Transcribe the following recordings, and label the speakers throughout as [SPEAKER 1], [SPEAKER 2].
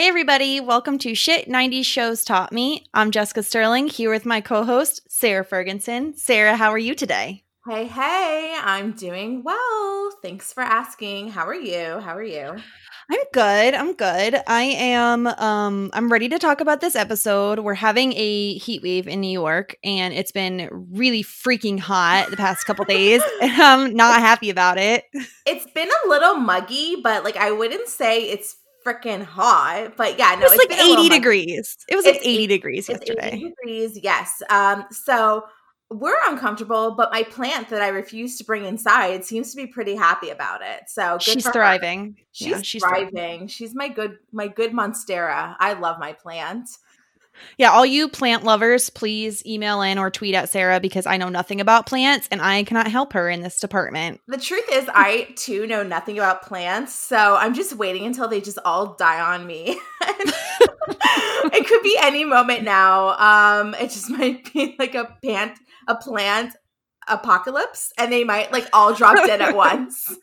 [SPEAKER 1] Hey, everybody, welcome to Shit 90s Shows Taught Me. I'm Jessica Sterling here with my co host, Sarah Ferguson. Sarah, how are you today?
[SPEAKER 2] Hey, hey, I'm doing well. Thanks for asking. How are you? How are you?
[SPEAKER 1] I'm good. I'm good. I am um I'm ready to talk about this episode. We're having a heat wave in New York and it's been really freaking hot the past couple days and I'm not happy about it.
[SPEAKER 2] It's been a little muggy, but like I wouldn't say it's freaking hot. But yeah, no,
[SPEAKER 1] it was like 80 degrees. It was like it's 80 degrees yesterday.
[SPEAKER 2] 80 degrees, yes. Um, so we're uncomfortable, but my plant that I refuse to bring inside seems to be pretty happy about it. So
[SPEAKER 1] she's thriving.
[SPEAKER 2] She's, yeah, she's thriving. thriving. She's my good my good monstera. I love my plant.
[SPEAKER 1] Yeah, all you plant lovers, please email in or tweet at Sarah because I know nothing about plants and I cannot help her in this department.
[SPEAKER 2] The truth is, I too know nothing about plants, so I'm just waiting until they just all die on me. it could be any moment now. Um, it just might be like a plant, a plant apocalypse and they might like all drop dead at once.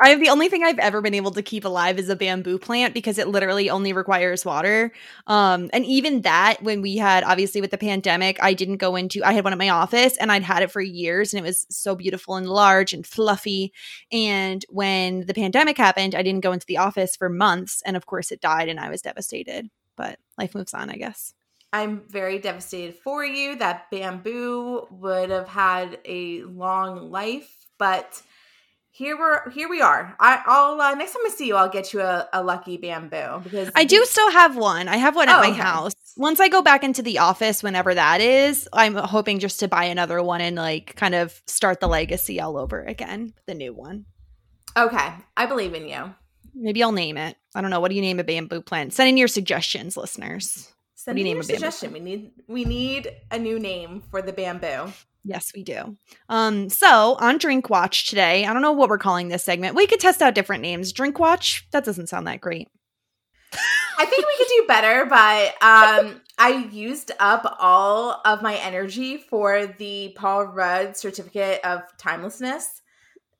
[SPEAKER 1] I have the only thing I've ever been able to keep alive is a bamboo plant because it literally only requires water. Um and even that when we had obviously with the pandemic, I didn't go into I had one at my office and I'd had it for years and it was so beautiful and large and fluffy. And when the pandemic happened, I didn't go into the office for months and of course it died and I was devastated. But life moves on, I guess.
[SPEAKER 2] I'm very devastated for you. That bamboo would have had a long life, but here we're here we are. I, will uh, next time I see you, I'll get you a, a lucky bamboo because
[SPEAKER 1] I do still have one. I have one at oh, my okay. house. Once I go back into the office, whenever that is, I'm hoping just to buy another one and like kind of start the legacy all over again. The new one.
[SPEAKER 2] Okay, I believe in you.
[SPEAKER 1] Maybe I'll name it. I don't know. What do you name a bamboo plant? Send in your suggestions, listeners.
[SPEAKER 2] Send me your suggestion. We need we need a new name for the bamboo.
[SPEAKER 1] Yes, we do. Um, so on Drink Watch today, I don't know what we're calling this segment. We could test out different names. Drink Watch, that doesn't sound that great.
[SPEAKER 2] I think we could do better, but um, I used up all of my energy for the Paul Rudd certificate of timelessness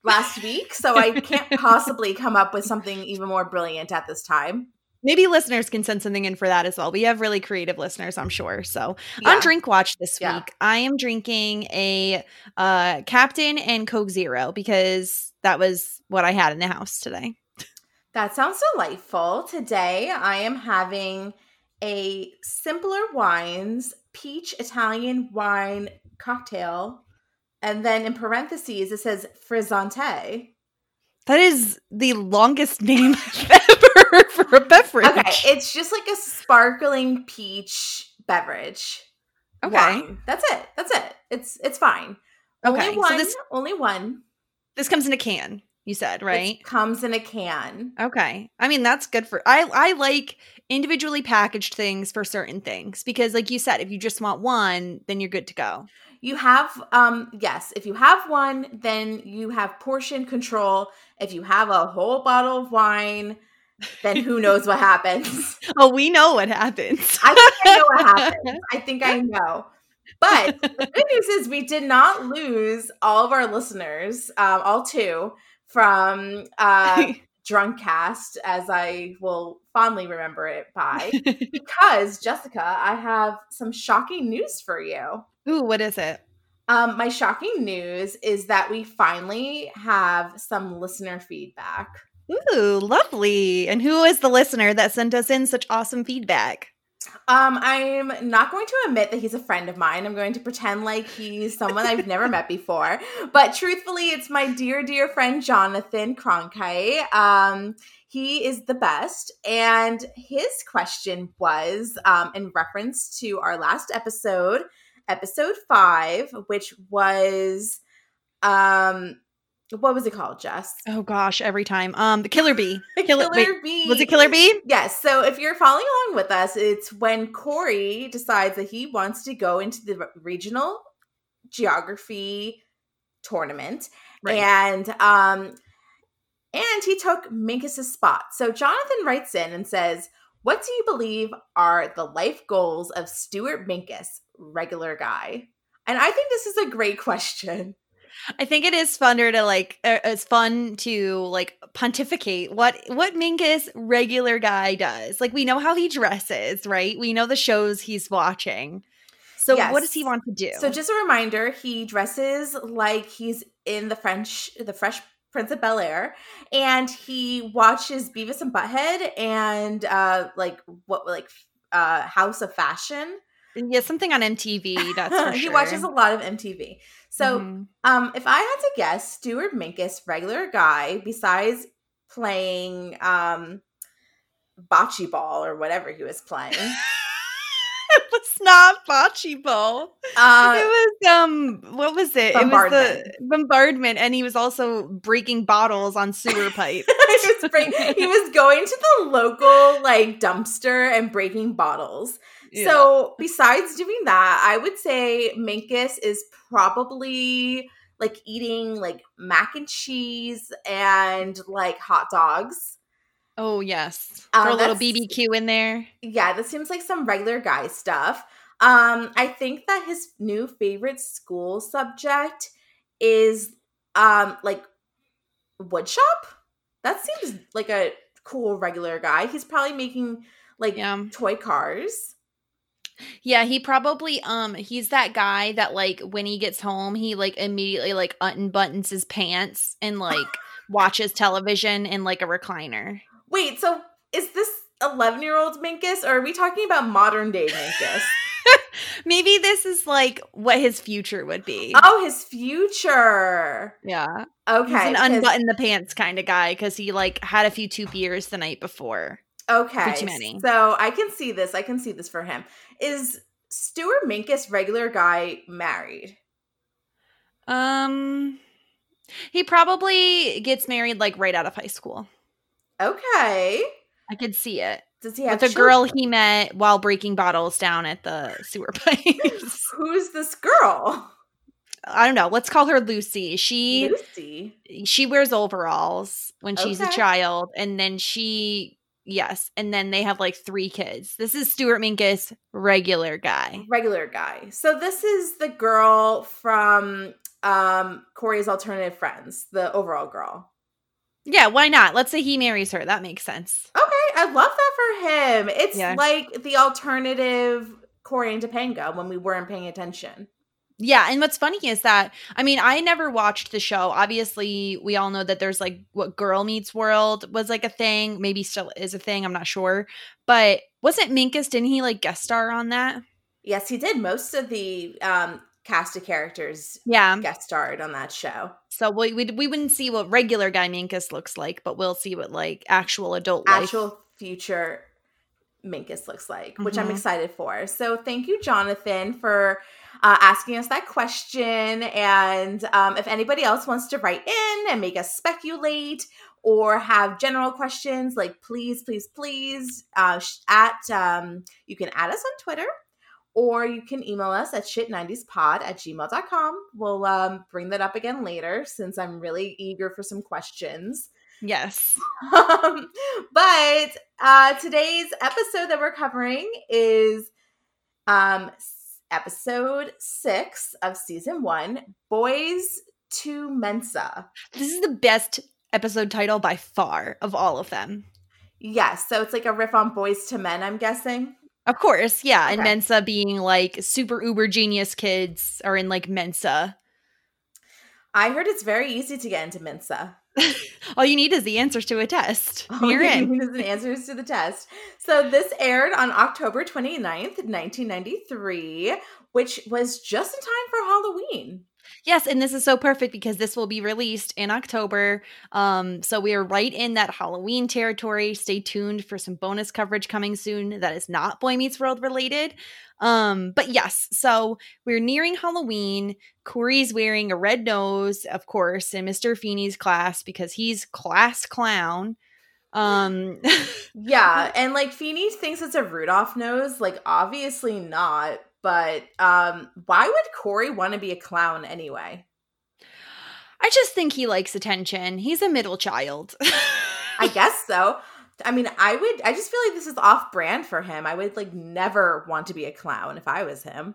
[SPEAKER 2] last week, so I can't possibly come up with something even more brilliant at this time.
[SPEAKER 1] Maybe listeners can send something in for that as well. We have really creative listeners, I'm sure. So yeah. on Drink Watch this yeah. week, I am drinking a uh, Captain and Coke Zero because that was what I had in the house today.
[SPEAKER 2] That sounds delightful. Today, I am having a simpler wines peach Italian wine cocktail, and then in parentheses it says frizzante.
[SPEAKER 1] That is the longest name ever for a beverage.
[SPEAKER 2] Okay, it's just like a sparkling peach beverage. Okay, Wine. that's it. That's it. It's it's fine. Okay, only one. So this, only one.
[SPEAKER 1] This comes in a can. You said right.
[SPEAKER 2] It comes in a can.
[SPEAKER 1] Okay. I mean that's good for. I I like individually packaged things for certain things because, like you said, if you just want one, then you're good to go
[SPEAKER 2] you have um yes if you have one then you have portion control if you have a whole bottle of wine then who knows what happens
[SPEAKER 1] oh we know what happens
[SPEAKER 2] i think i know what happens i think i know but the good news is we did not lose all of our listeners um, all two from uh drunk cast as i will fondly remember it by because jessica i have some shocking news for you
[SPEAKER 1] Ooh, what is it?
[SPEAKER 2] Um, my shocking news is that we finally have some listener feedback.
[SPEAKER 1] Ooh, lovely. And who is the listener that sent us in such awesome feedback?
[SPEAKER 2] Um, I'm not going to admit that he's a friend of mine. I'm going to pretend like he's someone I've never met before. But truthfully, it's my dear, dear friend Jonathan Cronkite. Um, he is the best. And his question was um, in reference to our last episode episode five, which was um what was it called, Jess?
[SPEAKER 1] Oh gosh, every time. Um the Killer Bee.
[SPEAKER 2] Killer, Killer Bee.
[SPEAKER 1] Was it Killer Bee?
[SPEAKER 2] Yes. So if you're following along with us, it's when Cory decides that he wants to go into the regional geography tournament. Right. And um and he took Minkus's spot. So Jonathan writes in and says, What do you believe are the life goals of Stuart Minkus, regular guy? And I think this is a great question.
[SPEAKER 1] I think it is funner to like. Uh, it's fun to like pontificate what what Minkus regular guy does. Like we know how he dresses, right? We know the shows he's watching. So yes. what does he want to do?
[SPEAKER 2] So just a reminder, he dresses like he's in the French, the Fresh Prince of Bel Air, and he watches Beavis and Butthead and uh like what like uh House of Fashion.
[SPEAKER 1] Yeah, something on MTV. That's for
[SPEAKER 2] he watches a lot of MTV. So, mm-hmm. um, if I had to guess, Stuart Minkus, regular guy, besides playing um, bocce ball or whatever he was playing.
[SPEAKER 1] it was not bocce ball. Uh, it was um, what was it? It was the bombardment, and he was also breaking bottles on sewer pipe.
[SPEAKER 2] he, was break- he was going to the local like dumpster and breaking bottles. Yeah. So besides doing that, I would say Minkus is probably like eating like mac and cheese and like hot dogs.
[SPEAKER 1] Oh yes, throw uh, a little BBQ in there.
[SPEAKER 2] Yeah, this seems like some regular guy stuff. Um, I think that his new favorite school subject is um like woodshop. That seems like a cool regular guy. He's probably making like yeah. toy cars.
[SPEAKER 1] Yeah, he probably um he's that guy that like when he gets home, he like immediately like unbuttons his pants and like watches television in like a recliner.
[SPEAKER 2] Wait, so is this 11 year old Minkus or are we talking about modern day Minkus?
[SPEAKER 1] Maybe this is like what his future would be.
[SPEAKER 2] Oh, his future.
[SPEAKER 1] Yeah.
[SPEAKER 2] Okay.
[SPEAKER 1] He's an unbutton the pants kind of guy because he like had a few two beers the night before.
[SPEAKER 2] Okay. Too many. So I can see this. I can see this for him. Is Stuart Minkus regular guy married?
[SPEAKER 1] Um he probably gets married like right out of high school.
[SPEAKER 2] Okay.
[SPEAKER 1] I could see it.
[SPEAKER 2] Does he have
[SPEAKER 1] with a girl he met while breaking bottles down at the sewer place?
[SPEAKER 2] Who's this girl?
[SPEAKER 1] I don't know. Let's call her Lucy. She
[SPEAKER 2] Lucy.
[SPEAKER 1] She wears overalls when she's okay. a child, and then she Yes, and then they have like three kids. This is Stuart Minkus, regular guy.
[SPEAKER 2] Regular guy. So this is the girl from um Cory's alternative friends, the overall girl.
[SPEAKER 1] Yeah, why not? Let's say he marries her. That makes sense.
[SPEAKER 2] Okay, I love that for him. It's yeah. like the alternative Cory and Topanga when we weren't paying attention.
[SPEAKER 1] Yeah, and what's funny is that I mean, I never watched the show. Obviously, we all know that there's like what Girl Meets World was like a thing, maybe still is a thing, I'm not sure. But wasn't Minkus didn't he like guest star on that?
[SPEAKER 2] Yes, he did. Most of the um cast of characters
[SPEAKER 1] yeah
[SPEAKER 2] guest starred on that show.
[SPEAKER 1] So we we, we wouldn't see what regular guy Minkus looks like, but we'll see what like actual adult
[SPEAKER 2] actual life. future Minkus looks like, which mm-hmm. I'm excited for. So thank you, Jonathan, for uh, asking us that question. And um, if anybody else wants to write in and make us speculate or have general questions, like please, please, please, uh, at um, you can add us on Twitter or you can email us at shit90spod at gmail.com. We'll um, bring that up again later since I'm really eager for some questions.
[SPEAKER 1] Yes.
[SPEAKER 2] um, but uh, today's episode that we're covering is um, episode six of season one Boys to Mensa.
[SPEAKER 1] This is the best episode title by far of all of them.
[SPEAKER 2] Yes. So it's like a riff on Boys to Men, I'm guessing.
[SPEAKER 1] Of course. Yeah. Okay. And Mensa being like super uber genius kids are in like Mensa.
[SPEAKER 2] I heard it's very easy to get into Mensa.
[SPEAKER 1] All you need is the answers to a test.
[SPEAKER 2] All You're you in. need is the answers to the test. So this aired on October 29th, 1993, which was just in time for Halloween.
[SPEAKER 1] Yes, and this is so perfect because this will be released in October. Um, so we are right in that Halloween territory. Stay tuned for some bonus coverage coming soon that is not Boy Meets World related. Um, but yes, so we're nearing Halloween. Cory's wearing a red nose, of course, in Mr. Feeny's class because he's class clown. Um
[SPEAKER 2] Yeah, and like Feeny thinks it's a Rudolph nose, like obviously not, but um why would Cory want to be a clown anyway?
[SPEAKER 1] I just think he likes attention. He's a middle child.
[SPEAKER 2] I guess so. I mean, I would I just feel like this is off brand for him. I would like never want to be a clown if I was him.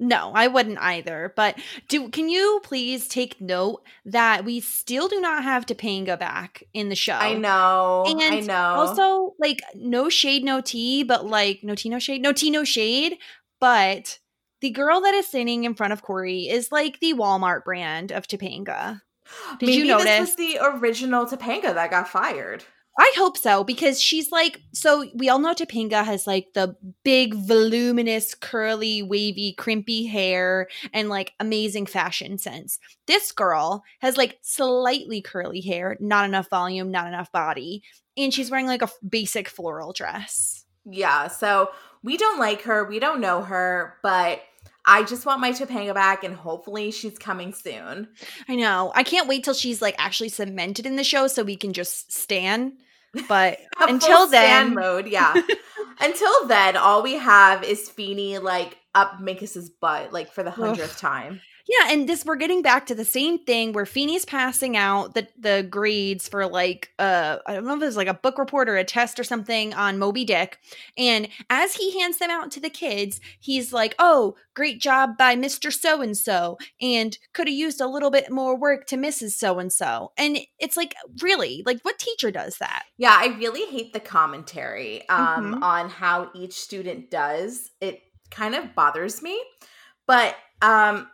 [SPEAKER 1] No, I wouldn't either. But do can you please take note that we still do not have Topanga back in the show?
[SPEAKER 2] I know.
[SPEAKER 1] And
[SPEAKER 2] I know.
[SPEAKER 1] Also, like no shade, no tea, but like no tea, no shade, no tea, no shade. But the girl that is sitting in front of Cory is like the Walmart brand of Topanga. Did
[SPEAKER 2] Maybe
[SPEAKER 1] you notice?
[SPEAKER 2] this was the original Topanga that got fired.
[SPEAKER 1] I hope so because she's like so we all know Topanga has like the big voluminous curly wavy crimpy hair and like amazing fashion sense. This girl has like slightly curly hair, not enough volume, not enough body, and she's wearing like a basic floral dress.
[SPEAKER 2] Yeah, so we don't like her. We don't know her, but I just want my Topanga back and hopefully she's coming soon.
[SPEAKER 1] I know. I can't wait till she's like actually cemented in the show so we can just stand. But until then
[SPEAKER 2] mode, yeah. Until then, all we have is Feeny like up Minkus's butt, like for the hundredth time.
[SPEAKER 1] Yeah, and this we're getting back to the same thing where Feeny's passing out the the grades for like uh I don't know if it's like a book report or a test or something on Moby Dick. And as he hands them out to the kids, he's like, "Oh, great job by Mr. So and so and could have used a little bit more work to Mrs. So and so." And it's like, really? Like what teacher does that?
[SPEAKER 2] Yeah, I really hate the commentary um,
[SPEAKER 1] Mhm.
[SPEAKER 2] on how each student does. It kind of bothers me. But um,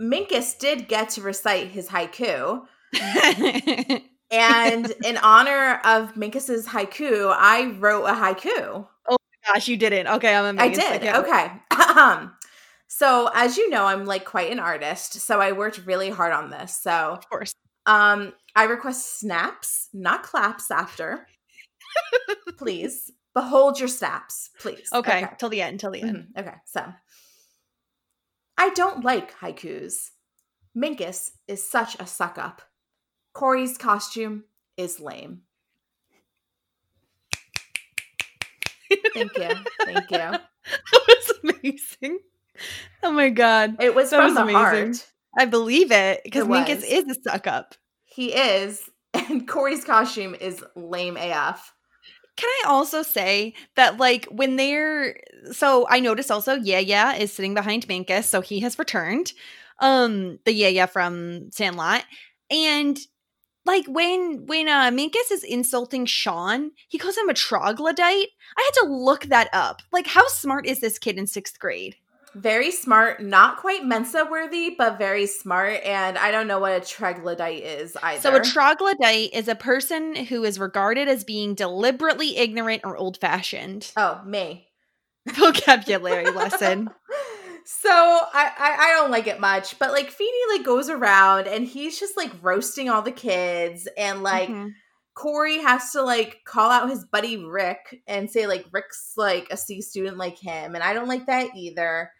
[SPEAKER 2] Minkus did get to recite his haiku. And in honor of Minkus's haiku, I wrote a haiku.
[SPEAKER 1] Oh my gosh, you didn't. Okay, I'm
[SPEAKER 2] I did.
[SPEAKER 1] can't.
[SPEAKER 2] Okay. Um, so as you know, I'm like quite an artist. So I worked really hard on this. So
[SPEAKER 1] Of course.
[SPEAKER 2] um, I request snaps, not claps after. please. Behold your snaps, please.
[SPEAKER 1] Okay, till the end, till the end.
[SPEAKER 2] Mhm. Okay. So I don't like haikus. Minkus is such a suck up. Cory's costume is lame. Thank you. Thank you.
[SPEAKER 1] that was amazing. Oh my god.
[SPEAKER 2] It was
[SPEAKER 1] That
[SPEAKER 2] from
[SPEAKER 1] was
[SPEAKER 2] the
[SPEAKER 1] amazing.
[SPEAKER 2] heart.
[SPEAKER 1] I believe it because Minkus is a suck up.
[SPEAKER 2] He is, and Cory's costume is lame AF.
[SPEAKER 1] Can I also say that, like, when they're so I noticed also, yeah, yeah, is sitting behind Minkus, so he has returned. Um, the yeah, yeah from Sandlot, and like when when uh Minkus is insulting Sean, he calls him a troglodyte. I had to look that up. Like, how smart is this kid in sixth grade?
[SPEAKER 2] Very smart, not quite Mensa worthy, but very smart. And I don't know what a troglodyte is either.
[SPEAKER 1] So, a troglodyte is a person who is regarded as being deliberately ignorant or old fashioned.
[SPEAKER 2] oh, me.
[SPEAKER 1] Vocabulary lesson.
[SPEAKER 2] So I, I I don't like it much, but like Feeny like goes around and he's just like roasting all the kids, and like
[SPEAKER 1] Mhm.
[SPEAKER 2] Cory has to like call out his buddy Rick and say like Rick's like a C student like him, and I don't like that either.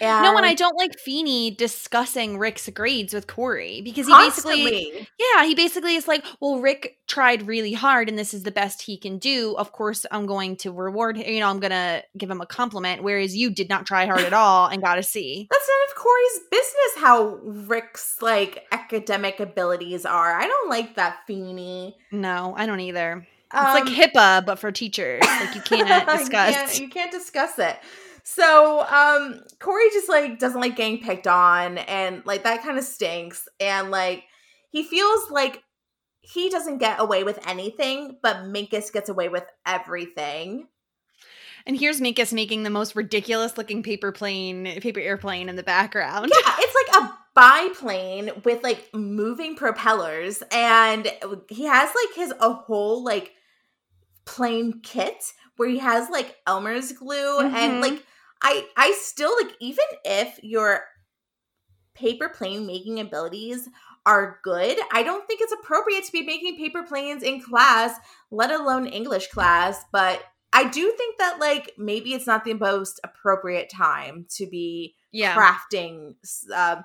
[SPEAKER 2] And
[SPEAKER 1] No, and I don't like Feeny discussing Rick's grades with Cory because he basically, yeah, he basically is like, well, Rick tried really hard and this is the best he can do. Of course, I'm going to reward him. You know, I'm going to give him a compliment, whereas you did not try hard at all and got a C.
[SPEAKER 2] that's none of Cory's business how Rick's like academic abilities are. I don't like that Feeny.
[SPEAKER 1] No, I don't either. It's
[SPEAKER 2] Um,
[SPEAKER 1] like HIPAA, but for teachers. Like you can't
[SPEAKER 2] You
[SPEAKER 1] discuss.
[SPEAKER 2] can't- you can't discuss it. So um Cory just like doesn't like getting picked on and like that kind of stinks. And like he feels like he doesn't get away with anything, but Minkus gets away with everything.
[SPEAKER 1] And here's Minkus making the most ridiculous looking paper plane, paper airplane in the background.
[SPEAKER 2] Yeah, it's like a biplane with like moving propellers, and he has like his a whole like plane kit where he has like Elmer's glue
[SPEAKER 1] Mhm.
[SPEAKER 2] and like I I still like even if your paper plane making abilities are good, I don't think it's appropriate to be making paper planes in class, let alone English class, but I do think that like maybe it's not the most appropriate time to be
[SPEAKER 1] Yeah.
[SPEAKER 2] crafting uh,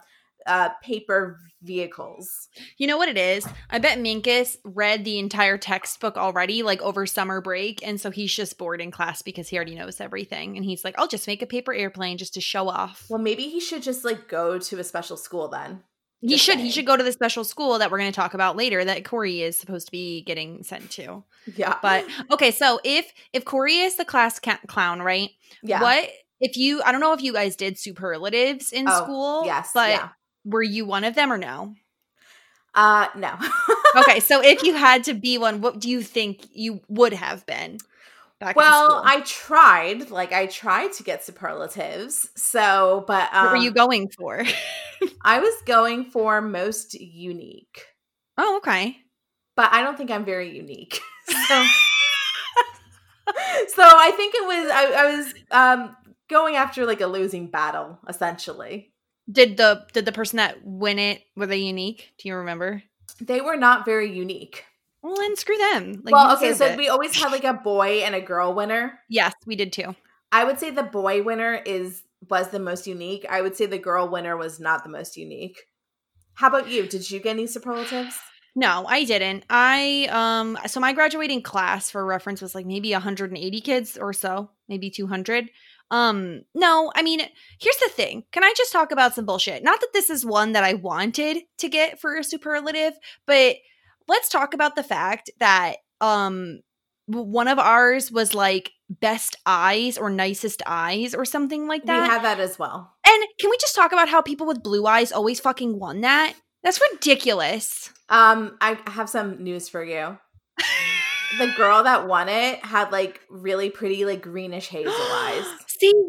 [SPEAKER 2] uh, paper vehicles.
[SPEAKER 1] You know what it is? I bet Minkus read the entire textbook already, like over summer break. And so he's just bored in class because he already knows everything. And he's like, I'll just make a paper airplane just to show off.
[SPEAKER 2] Well, maybe he should just like go to a special school then.
[SPEAKER 1] he should. He should go to the special school that we're going to talk about later that Cory is supposed to be getting sent to.
[SPEAKER 2] Yeah,
[SPEAKER 1] But okay, so if if Cory is the class ca- clown, right?
[SPEAKER 2] yeah,
[SPEAKER 1] What if you, I don't know if you guys did superlatives in
[SPEAKER 2] Oh,
[SPEAKER 1] school.
[SPEAKER 2] yes,
[SPEAKER 1] But
[SPEAKER 2] yeah.
[SPEAKER 1] Were you one of them or no?
[SPEAKER 2] Uh, no.
[SPEAKER 1] Okay. so if you had to be one, what do you think you would have been? Back
[SPEAKER 2] well? I tried. Like, I tried to get superlatives. So, but um,
[SPEAKER 1] what were you going for?
[SPEAKER 2] I was going for most unique,
[SPEAKER 1] oh, okay.
[SPEAKER 2] but I don't think I'm very unique. so, so I think it was I, I was um going after like a losing battle essentially.
[SPEAKER 1] Did the did the person that win it were they unique? Do you remember?
[SPEAKER 2] They were not very unique.
[SPEAKER 1] Well, then screw them. Like,
[SPEAKER 2] well, okay, so
[SPEAKER 1] it.
[SPEAKER 2] we always had like a boy and a girl winner.
[SPEAKER 1] yes, we did too.
[SPEAKER 2] I would say the boy winner is was the most unique. I would say the girl winner was not the most unique. How about you? Did you get any superlatives?
[SPEAKER 1] No, I didn't. I um so my graduating class for reference was like maybe 180 kids or so, maybe 200. Um no, I mean, here's the thing. Can I just talk about some bullshit? Not that this is one that I wanted to get for a superlative, but let's talk about the fact that um one of ours was like best eyes or nicest eyes or something like that.
[SPEAKER 2] We had that as well.
[SPEAKER 1] and can we just talk about how people with blue eyes always fucking won that? That's ridiculous.
[SPEAKER 2] Um, I have some news for you. The girl that won it had like really pretty, like greenish hazel eyes.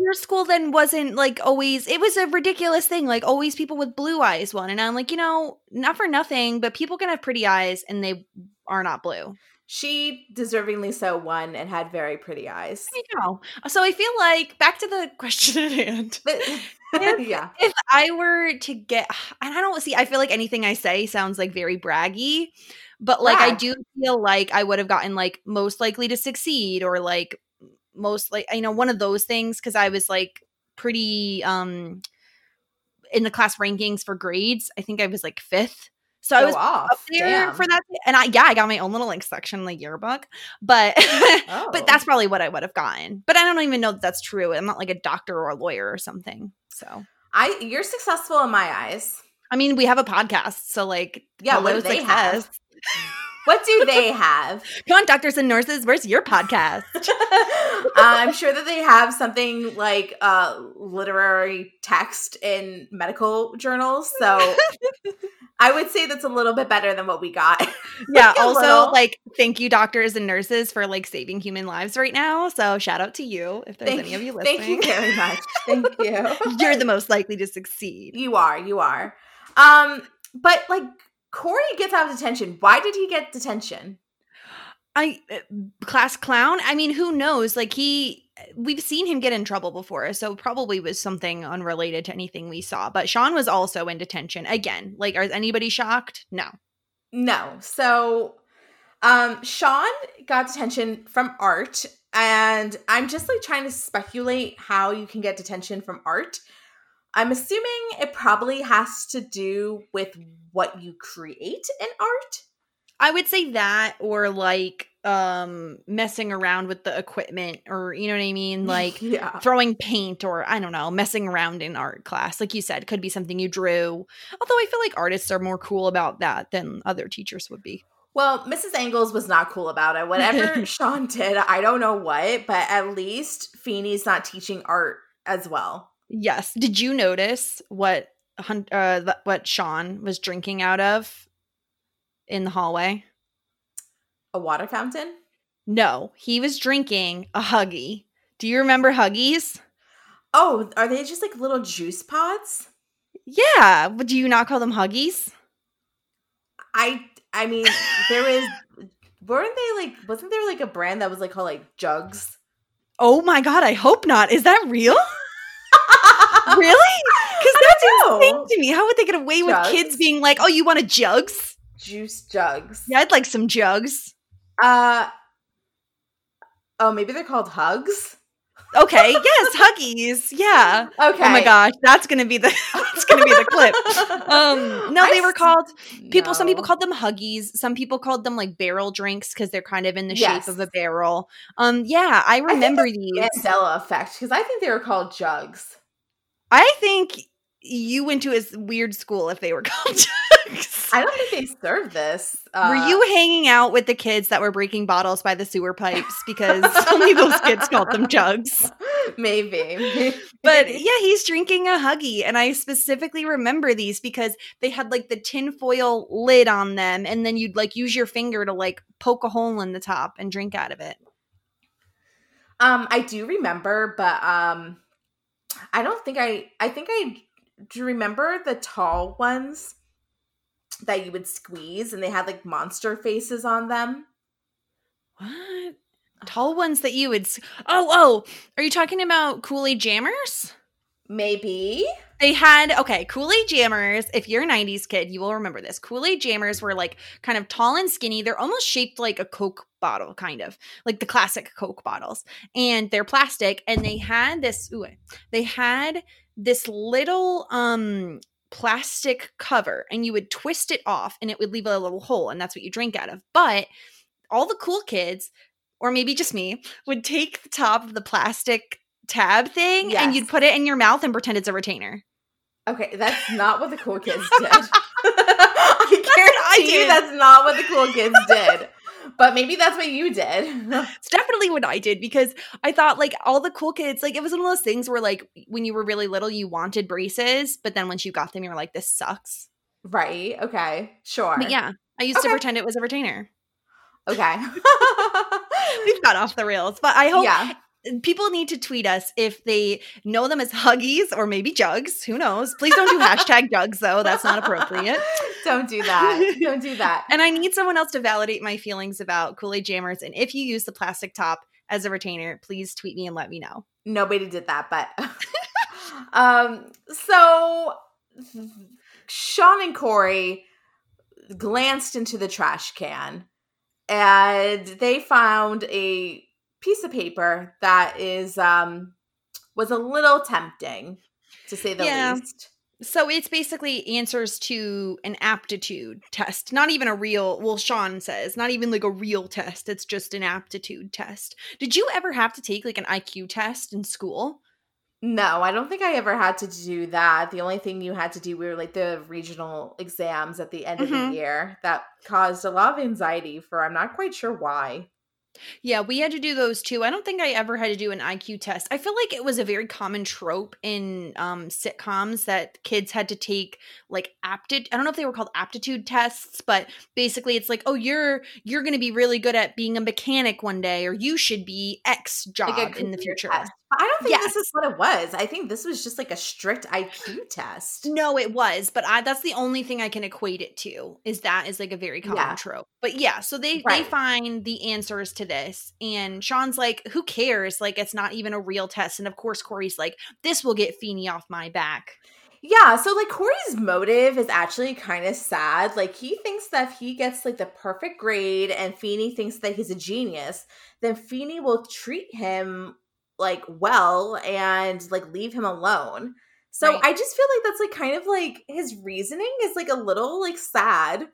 [SPEAKER 1] Your school then wasn't like always, it was a ridiculous thing. Like, always people with blue eyes won. And I'm like, you know, not for nothing, but people can have pretty eyes and they are not blue.
[SPEAKER 2] She deservingly so won and had very pretty eyes.
[SPEAKER 1] I know. So I feel like, back to the question at hand.
[SPEAKER 2] But- yeah.
[SPEAKER 1] If I were to get, and I don't see, I feel like anything I say sounds like very braggy, but like I do feel like I would have gotten like most likely to succeed or like most like, you know, one of those things because I was like pretty, um, in the class rankings for grades. I think I was like fifth. So I was
[SPEAKER 2] off.
[SPEAKER 1] up there
[SPEAKER 2] Damn.
[SPEAKER 1] for that. And I, yeah, I got my own little like section in the yearbook, but,
[SPEAKER 2] Oh.
[SPEAKER 1] but that's probably what I would have gotten. But I don't even know that that's true. I'm not like a doctor or a lawyer or something. So.
[SPEAKER 2] I you're successful in my eyes.
[SPEAKER 1] I mean, we have a podcast, so like,
[SPEAKER 2] Yeah, what do they have? What do they have?
[SPEAKER 1] Come on, doctors and nurses, where's your podcast?
[SPEAKER 2] I'm sure that they have something like uh, literary text in medical journals. So I would say that's a little bit better than what we got.
[SPEAKER 1] yeah.
[SPEAKER 2] A
[SPEAKER 1] Also,
[SPEAKER 2] little.
[SPEAKER 1] like, thank you, doctors and nurses, for like saving human lives right now. So shout out to you if there's
[SPEAKER 2] Thank,
[SPEAKER 1] any of you listening.
[SPEAKER 2] thank you very much. Thank you.
[SPEAKER 1] You're the most likely to succeed.
[SPEAKER 2] You are. You are. Um, but like Cory gets out of detention. Why did he get detention?
[SPEAKER 1] I uh, class clown. I mean, who knows? Like he, we've seen him get in trouble before, so probably was something unrelated to anything we saw. But Sean was also in detention again. Like, is anybody shocked? No.
[SPEAKER 2] No. So um Sean got detention from art and I'm just like trying to speculate how you can get detention from art. I'm assuming it probably has to do with what you create in art.
[SPEAKER 1] I would say that or like um messing around with the equipment or you know what I mean like
[SPEAKER 2] yeah.
[SPEAKER 1] throwing paint or I don't know messing around in art class like you said could be something you drew although I feel like artists are more cool about that than other teachers would be
[SPEAKER 2] Well, Mrs. Angles was not cool about it. Whatever Sean did, I don't know what, but at least Feeny's not teaching art as well.
[SPEAKER 1] Yes did you notice what uh what Sean was drinking out of in the hallway
[SPEAKER 2] A water fountain?
[SPEAKER 1] no he was drinking a huggy do you remember huggies
[SPEAKER 2] Oh, are they just like little juice pods?
[SPEAKER 1] yeah but do you not call them huggies
[SPEAKER 2] I I mean, there is weren't they like wasn't there like a brand that was like called like jugs?
[SPEAKER 1] Oh my god, I hope not. Is that real? Really? Because that's insane to me. How would they get away with kids being like, "Oh, you want a jugs?
[SPEAKER 2] Juice jugs.
[SPEAKER 1] Yeah, I'd like some jugs."
[SPEAKER 2] Uh Oh, maybe they're called hugs.
[SPEAKER 1] Okay, yes, huggies. Yeah.
[SPEAKER 2] Okay.
[SPEAKER 1] Oh my gosh, that's gonna be the that's gonna be the clip. Um, no,
[SPEAKER 2] I
[SPEAKER 1] they were called people. Some people called them huggies. Some people called them like barrel drinks because they're kind of in the
[SPEAKER 2] Yes.
[SPEAKER 1] shape of a barrel. Um, yeah, I remember these.
[SPEAKER 2] Mandela effect because I think they were called jugs.
[SPEAKER 1] I think you went to a weird school if they were called jugs.
[SPEAKER 2] I don't think they served this. Uh,
[SPEAKER 1] Were you hanging out with the kids that were breaking bottles by the sewer pipes? Because only those kids called them jugs.
[SPEAKER 2] maybe.
[SPEAKER 1] but yeah, he's drinking a huggy. And I specifically remember these because they had like the tinfoil lid on them, and then you'd like use your finger to like poke a hole in the top and drink out of it.
[SPEAKER 2] Um, I do remember, but um I don't think I I think I do you remember the tall ones that you would squeeze and they had like monster faces on them?
[SPEAKER 1] What? Tall ones that you would. Oh, oh. Are you talking about Aid Jammers?
[SPEAKER 2] Maybe.
[SPEAKER 1] They had, okay, Kool Aid Jammers. If you're a 90s kid, you will remember this. Kool Aid Jammers were like kind of tall and skinny. They're almost shaped like a Coke bottle, kind of like the classic Coke bottles. And they're plastic. And they had this, ooh, they had this little, um, plastic cover and you would twist it off and it would leave a little hole and that's what you drink out of but all the cool kids or maybe just me would take the top of the plastic tab thing and you'd put it in your mouth and pretend it's a retainer
[SPEAKER 2] Okay, that's not what the cool kids did. I guarantee you
[SPEAKER 1] did.
[SPEAKER 2] that's not what the cool kids did. But maybe that's what you did.
[SPEAKER 1] it's definitely what i did because i thought like all the cool kids like it was one of those things where like when you were really little you wanted braces but then once you got them you were like this sucks
[SPEAKER 2] right. Okay. Sure.
[SPEAKER 1] but yeah i used
[SPEAKER 2] Okay.
[SPEAKER 1] to pretend it was a retainer
[SPEAKER 2] Okay.
[SPEAKER 1] we've got off the rails but i hope
[SPEAKER 2] yeah.
[SPEAKER 1] People need to tweet us if they know them as huggies or maybe jugs. Who knows? Please don't do hashtag jugs though. That's not appropriate.
[SPEAKER 2] Don't do that. Don't do that.
[SPEAKER 1] And I need someone else to validate my feelings about Kool Aid Jammers. And if you use the plastic top as a retainer, please tweet me and let me know.
[SPEAKER 2] Nobody did that, but um so Sean and Cory glanced into the trash can and they found a piece of paper that is um was a little tempting to say the
[SPEAKER 1] Yeah.
[SPEAKER 2] least.
[SPEAKER 1] So it's basically answers to an aptitude test, not even a real, well, Sean says, not even like a real test. It's just an aptitude test. Did you ever have to take like an IQ test in school?
[SPEAKER 2] No, I don't think I ever had to do that. The only thing you had to do were like the regional exams at the end of
[SPEAKER 1] Mhm.
[SPEAKER 2] the year that caused a lot of anxiety for I'm not quite sure why.
[SPEAKER 1] Yeah, we had to do those too. I don't think I ever had to do an IQ test. I feel like it was a very common trope in um, sitcoms that kids had to take like aptitude. I don't know if they were called aptitude tests, but basically it's like, oh, you're you're going to be really good at being a mechanic one day, or you should be X job
[SPEAKER 2] Like
[SPEAKER 1] in the future.
[SPEAKER 2] test. I don't think this is what it was. I think this was just like a strict IQ test.
[SPEAKER 1] No, it was, but I that's the only thing I can equate it to is that is like a very common
[SPEAKER 2] Yeah.
[SPEAKER 1] trope. But yeah, so they they find the answers to this, and Sean's like, "Who cares? Like, it's not even a real test." And of course, Cory's like, "This will get Feeny off my back."
[SPEAKER 2] Yeah, so like Cory's motive is actually kind of sad. Like he thinks that if he gets like the perfect grade and Feeny thinks that he's a genius, then Feeny will treat him like well and like leave him alone. So
[SPEAKER 1] Right.
[SPEAKER 2] I just feel like that's like kind of like his reasoning is like a little like sad.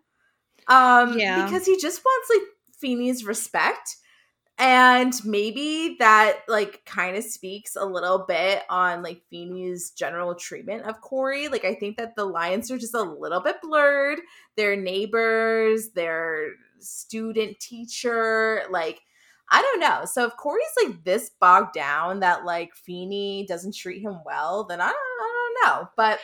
[SPEAKER 2] Um
[SPEAKER 1] Yeah.
[SPEAKER 2] because he just wants like Feeny's respect. And maybe that like kind of speaks a little bit on like Feeny's general treatment of Cory. Like I think that the lines are just a little bit blurred. Their neighbors, their student teacher, like I don't know. So if Cory's like this bogged down that like Feeny doesn't treat him well, then I don't, I don't know. But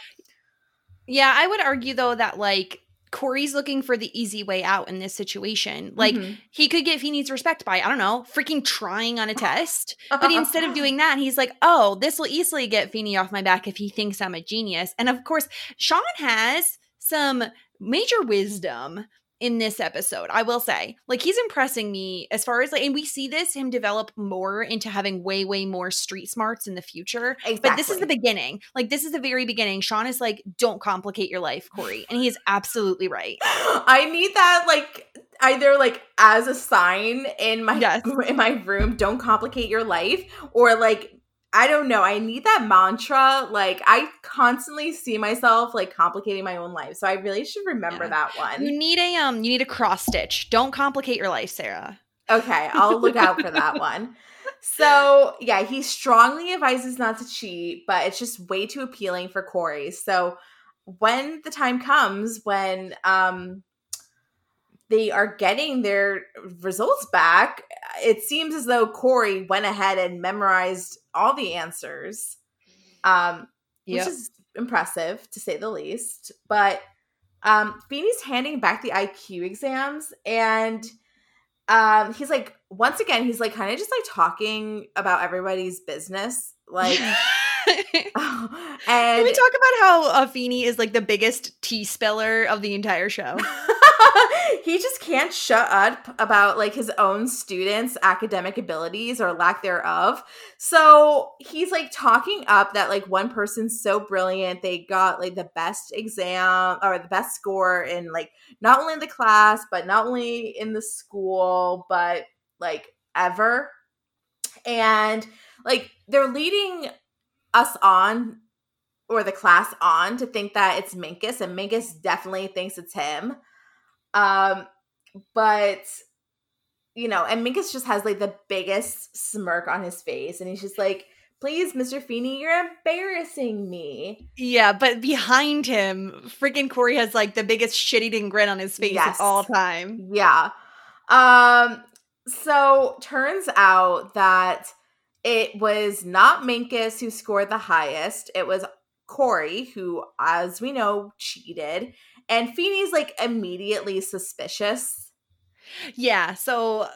[SPEAKER 1] Yeah, I would argue though that like Cory's looking for the easy way out in this situation. Like
[SPEAKER 2] Mhm.
[SPEAKER 1] he could get Feeny's respect by I don't know, freaking trying on a test. But instead of doing that, he's like, oh, this will easily get Feeny off my back if he thinks I'm a genius. And of course, Sean has some major wisdom in this episode, I will say. Like, he's impressing me as far as like, and we see this him develop more into having way, way more street smarts in the future. But this is the beginning. Like, this is the very beginning. Sean is like, don't complicate your life, Cory. And he is absolutely right.
[SPEAKER 2] I need that like either like as a sign in my
[SPEAKER 1] Yes.
[SPEAKER 2] in my room, don't complicate your life, or like I don't know, I need that mantra. Like I constantly see myself like complicating my own life. So I really should remember
[SPEAKER 1] Yeah.
[SPEAKER 2] that one.
[SPEAKER 1] You need a um, you need a cross stitch. Don't complicate your life, Sarah.
[SPEAKER 2] Okay, I'll look out for that one. So, yeah, he strongly advises not to cheat, but it's just way too appealing for Cory. So, when the time comes when um they are getting their results back, it seems as though Cory went ahead and memorized all the answers, um, yep. which is impressive to say the least. But um, Feeny's handing back the IQ exams, and um, he's like, once again, he's like kind of just like talking about everybody's business, like.
[SPEAKER 1] and Can we talk about how uh, Feeny is like the biggest tea spiller of the entire show?
[SPEAKER 2] he just can't shut up about like his own students' academic abilities or lack thereof. So he's like talking up that like one person's so brilliant, they got like the best exam or the best score in like not only in the class, but not only in the school, but like ever. And like they're leading us on or the class on to think that it's Minkus, and Minkus definitely thinks it's him. Um, but you know, and Minkus just has like the biggest smirk on his face, and he's just like, "Please, Mr. Feeny, you're embarrassing me."
[SPEAKER 1] Yeah, but behind him, freaking Cory has like the biggest shit-eating grin on his face yes. all time.
[SPEAKER 2] Yeah. Um. So turns out that it was not Minkus who scored the highest. It was Cory, who, as we know, cheated. And Feeny's like immediately suspicious.
[SPEAKER 1] Yeah. So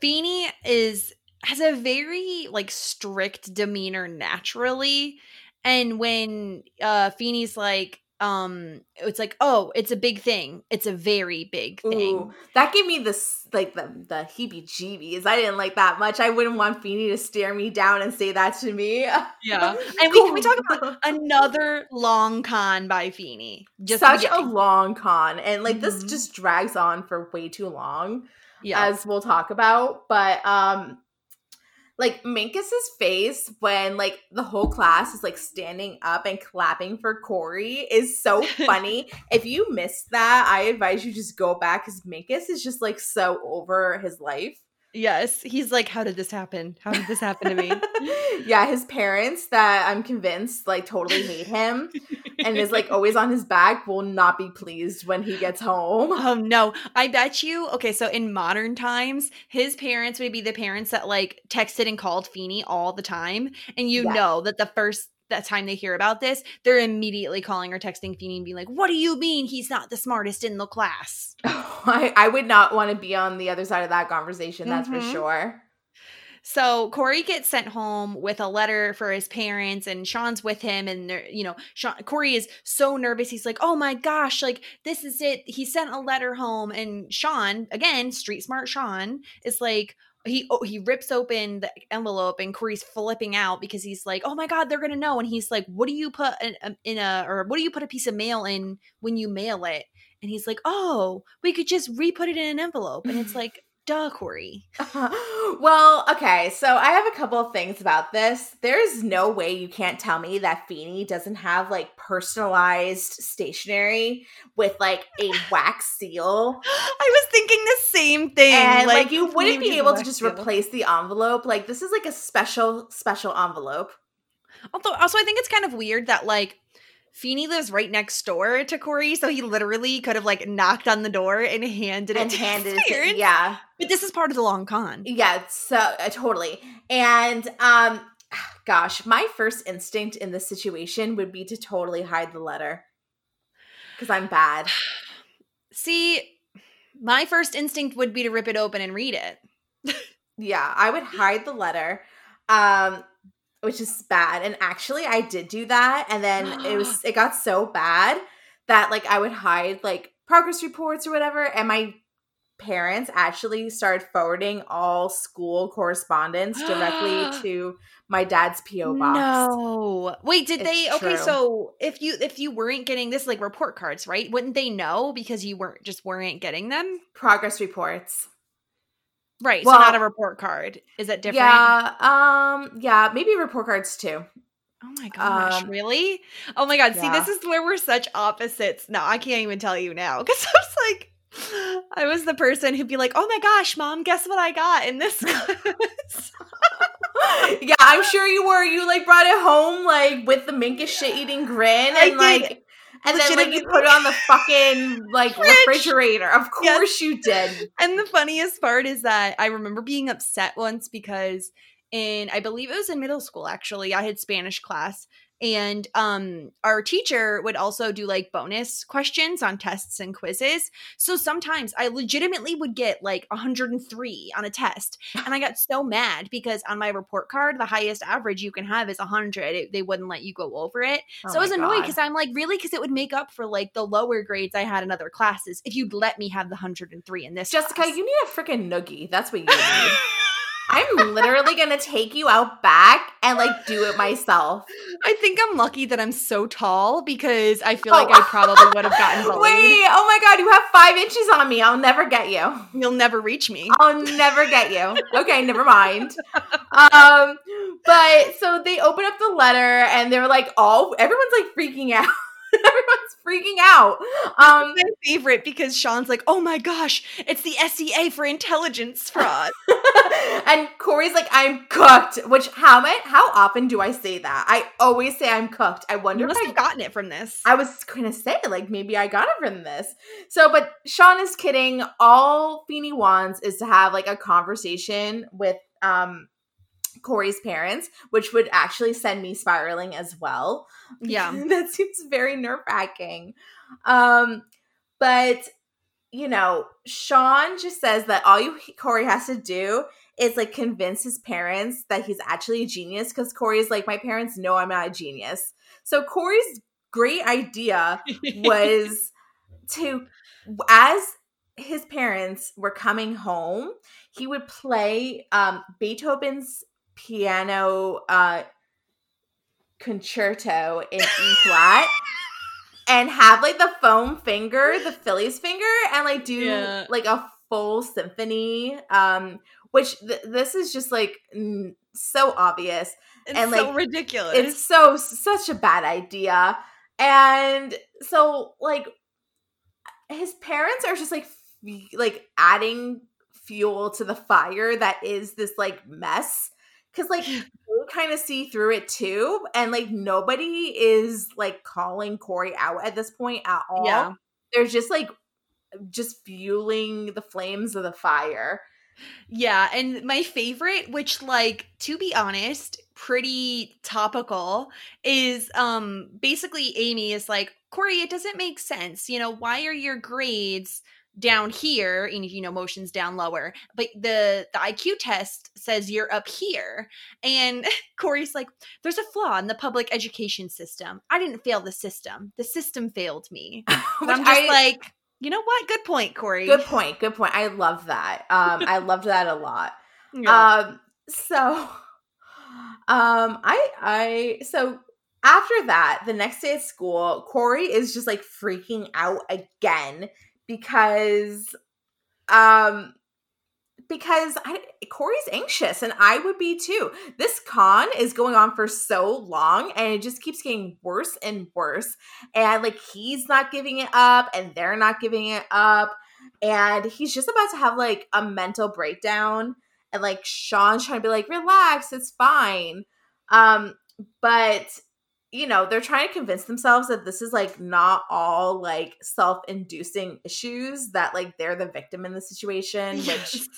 [SPEAKER 1] Feeny is has a very like strict demeanor naturally. And when uh like, um it's like oh it's a big thing. It's a very big thing. Ooh,
[SPEAKER 2] that gave me this like the the heebie jeebies i didn't like that much. I wouldn't want Feeny to stare me down and say that to me.
[SPEAKER 1] Yeah and we can we talk about another long con by Feeny
[SPEAKER 2] just such a long con and like mm-hmm. this just drags on for way too long yeah. as we'll talk about but um like Minkus's face when like the whole class is like standing up and clapping for Cory is so funny. if you missed that, I advise you just go back because Minkus is just like so over his life.
[SPEAKER 1] Yes, he's like, how did this happen? How did this happen to me?
[SPEAKER 2] yeah, his parents that I'm convinced like totally hate him and is like always on his back will not be pleased when he gets home.
[SPEAKER 1] Oh no, I bet you. Okay, so in modern times, his parents would be the parents that like texted and called Feeny all the time, and you know that the first that time they hear about this, they're immediately calling or texting Feeny and being like, "What do you mean he's not the smartest in the class?"
[SPEAKER 2] Oh, I, I would not want to be on the other side of that conversation. That's mm-hmm. for sure.
[SPEAKER 1] So Cory gets sent home with a letter for his parents, and Sean's with him. And you know, Sean, Cory is so nervous. He's like, "Oh my gosh, like this is it." He sent a letter home, and Sean, again, street smart Sean, is like, he oh, he rips open the envelope and Cory's flipping out because he's like, "Oh my god, they're gonna know!" And he's like, "What do you put in, um, in a or what do you put a piece of mail in when you mail it?" And he's like, "Oh, we could just re-put it in an envelope." And it's like, duh, Cory.
[SPEAKER 2] well, okay, so I have a couple of things about this. There's no way you can't tell me that Feeny doesn't have like personalized stationery with like a wax seal.
[SPEAKER 1] I was thinking the same thing.
[SPEAKER 2] And like, like you wouldn't be able to just seal. replace the envelope. Like this is like a special, special envelope.
[SPEAKER 1] Although also I think it's kind of weird that like Feeny lives right next door to Cory, so he literally could have like knocked on the door and handed it
[SPEAKER 2] and handed it. Yeah,
[SPEAKER 1] but this is part of the long con.
[SPEAKER 2] Yeah, so uh, totally. And um, gosh, my first instinct in this situation would be to totally hide the letter because I'm bad.
[SPEAKER 1] See, my first instinct would be to rip it open and read it.
[SPEAKER 2] yeah, I would hide the letter. Um, which is bad. And actually, I did do that, and then it was it got so bad that like I would hide like progress reports or whatever, and my parents actually started forwarding all school correspondence directly to my dad's PO box.
[SPEAKER 1] No. Wait, did it's they Okay, true. so if you if you weren't getting this like report cards, right? Wouldn't they know because you weren't just weren't getting them?
[SPEAKER 2] Progress reports.
[SPEAKER 1] Right. Well, so not a report card. Is it different?
[SPEAKER 2] Yeah. Um. Yeah. Maybe report cards too.
[SPEAKER 1] Oh my gosh, um, really? Oh my god, yeah. see, this is where we're such opposites. No, I can't even tell you now. Because I was like, I was the person who'd be like, Oh my gosh, mom, guess what I got in this
[SPEAKER 2] Yeah, I'm sure you were. You like brought it home like with the minkus shit eating grin and like And then like you put it on the fucking like Fridge. refrigerator. Of course yes. you did.
[SPEAKER 1] And the funniest part is that I remember being upset once because in I believe it was in middle school actually, I had Spanish class and um our teacher would also do like bonus questions on tests and quizzes. So sometimes i legitimately would get like 103 on a test and i got so mad because on my report card the highest average you can have is 100 it, they wouldn't let you go over it. Oh so i was annoyed because i'm like really because it would make up for like the lower grades i had in other classes if you'd let me have the 103 in this
[SPEAKER 2] jessica
[SPEAKER 1] class.
[SPEAKER 2] you need a freaking noogie. That's what you need I'm literally gonna take you out back and like do it myself.
[SPEAKER 1] I think I'm lucky that I'm so tall because I feel oh. like I probably would have gotten bullied.
[SPEAKER 2] Wait, oh my god, you have five inches on me. I'll never get you.
[SPEAKER 1] You'll never reach me.
[SPEAKER 2] I'll never get you. Okay, never mind. Um, but so they open up the letter and they're like all everyone's like freaking out. Everyone's freaking out. Um,
[SPEAKER 1] my favorite because Shawn's like, "Oh my gosh, it's the SEA for intelligence fraud,"
[SPEAKER 2] and Cory's like, "I'm cooked." Which how much? How often do I say that? I always say I'm cooked. I wonder
[SPEAKER 1] you must
[SPEAKER 2] if
[SPEAKER 1] have I, gotten it from this.
[SPEAKER 2] I was gonna say like maybe I got it from this. So, but Shawn is kidding. All Feeny wants is to have like a conversation with um Cory's parents, which would actually send me spiraling as well.
[SPEAKER 1] Yeah.
[SPEAKER 2] that seems very nerve wracking. Um, but you know, Shawn just says that all you Cory has to do is like convince his parents that he's actually a genius because Cory's like, my parents know I'm not a genius. So Cory's great idea was to as his parents were coming home, he would play um, Beethoven's piano uh concerto in E flat and have like the foam finger, the Phillies finger, and like do yeah. like a full symphony. Um, which th- this is just like so obvious
[SPEAKER 1] it's
[SPEAKER 2] and
[SPEAKER 1] like
[SPEAKER 2] so
[SPEAKER 1] ridiculous.
[SPEAKER 2] It's so such a bad idea, and so like his parents are just like f- like adding fuel to the fire that is this like mess because like you kind of see through it too and like nobody is like calling cory out at this point at all yeah. they're just like just fueling the flames of the fire
[SPEAKER 1] yeah and my favorite which like to be honest pretty topical is um basically amy is like cory it doesn't make sense you know why are your grades down here and you know motions down lower but the the iq test says you're up here and cory's like there's a flaw in the public education system. I didn't fail the system. The system failed me. I'm just I, like you know what? Good point cory.
[SPEAKER 2] Good point good point. I love that. Um i loved that a lot. Yeah. um so um i i so after that the next day at school cory is just like freaking out again because um because I, Cory's anxious and I would be too. This con is going on for so long and it just keeps getting worse and worse. And like he's not giving it up and they're not giving it up. And he's just about to have like a mental breakdown. And like Shawn's trying to be like, relax, it's fine. Um, but you know, they're trying to convince themselves that this is like not all like self-inducing issues that like they're the victim in the situation, yes. which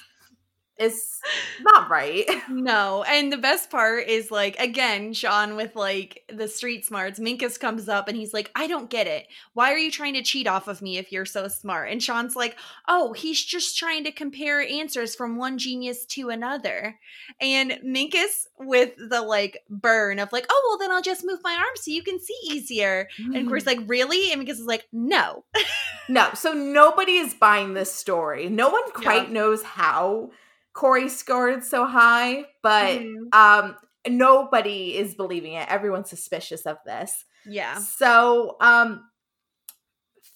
[SPEAKER 2] is not right.
[SPEAKER 1] No. And the best part is like again, Shawn with like the street smarts, Minkus comes up and he's like, I don't get it. Why are you trying to cheat off of me if you're so smart? And Shawn's like, Oh, he's just trying to compare answers from one genius to another. And Minkus with the like burn of like, oh well then I'll just move my arm so you can see easier. Mm. And of course, like, really? And Minkus is like, no.
[SPEAKER 2] no. So nobody is buying this story. No one quite yeah. knows how Cory scored so high, but mm. um nobody is believing it. Everyone's suspicious of this.
[SPEAKER 1] Yeah.
[SPEAKER 2] So um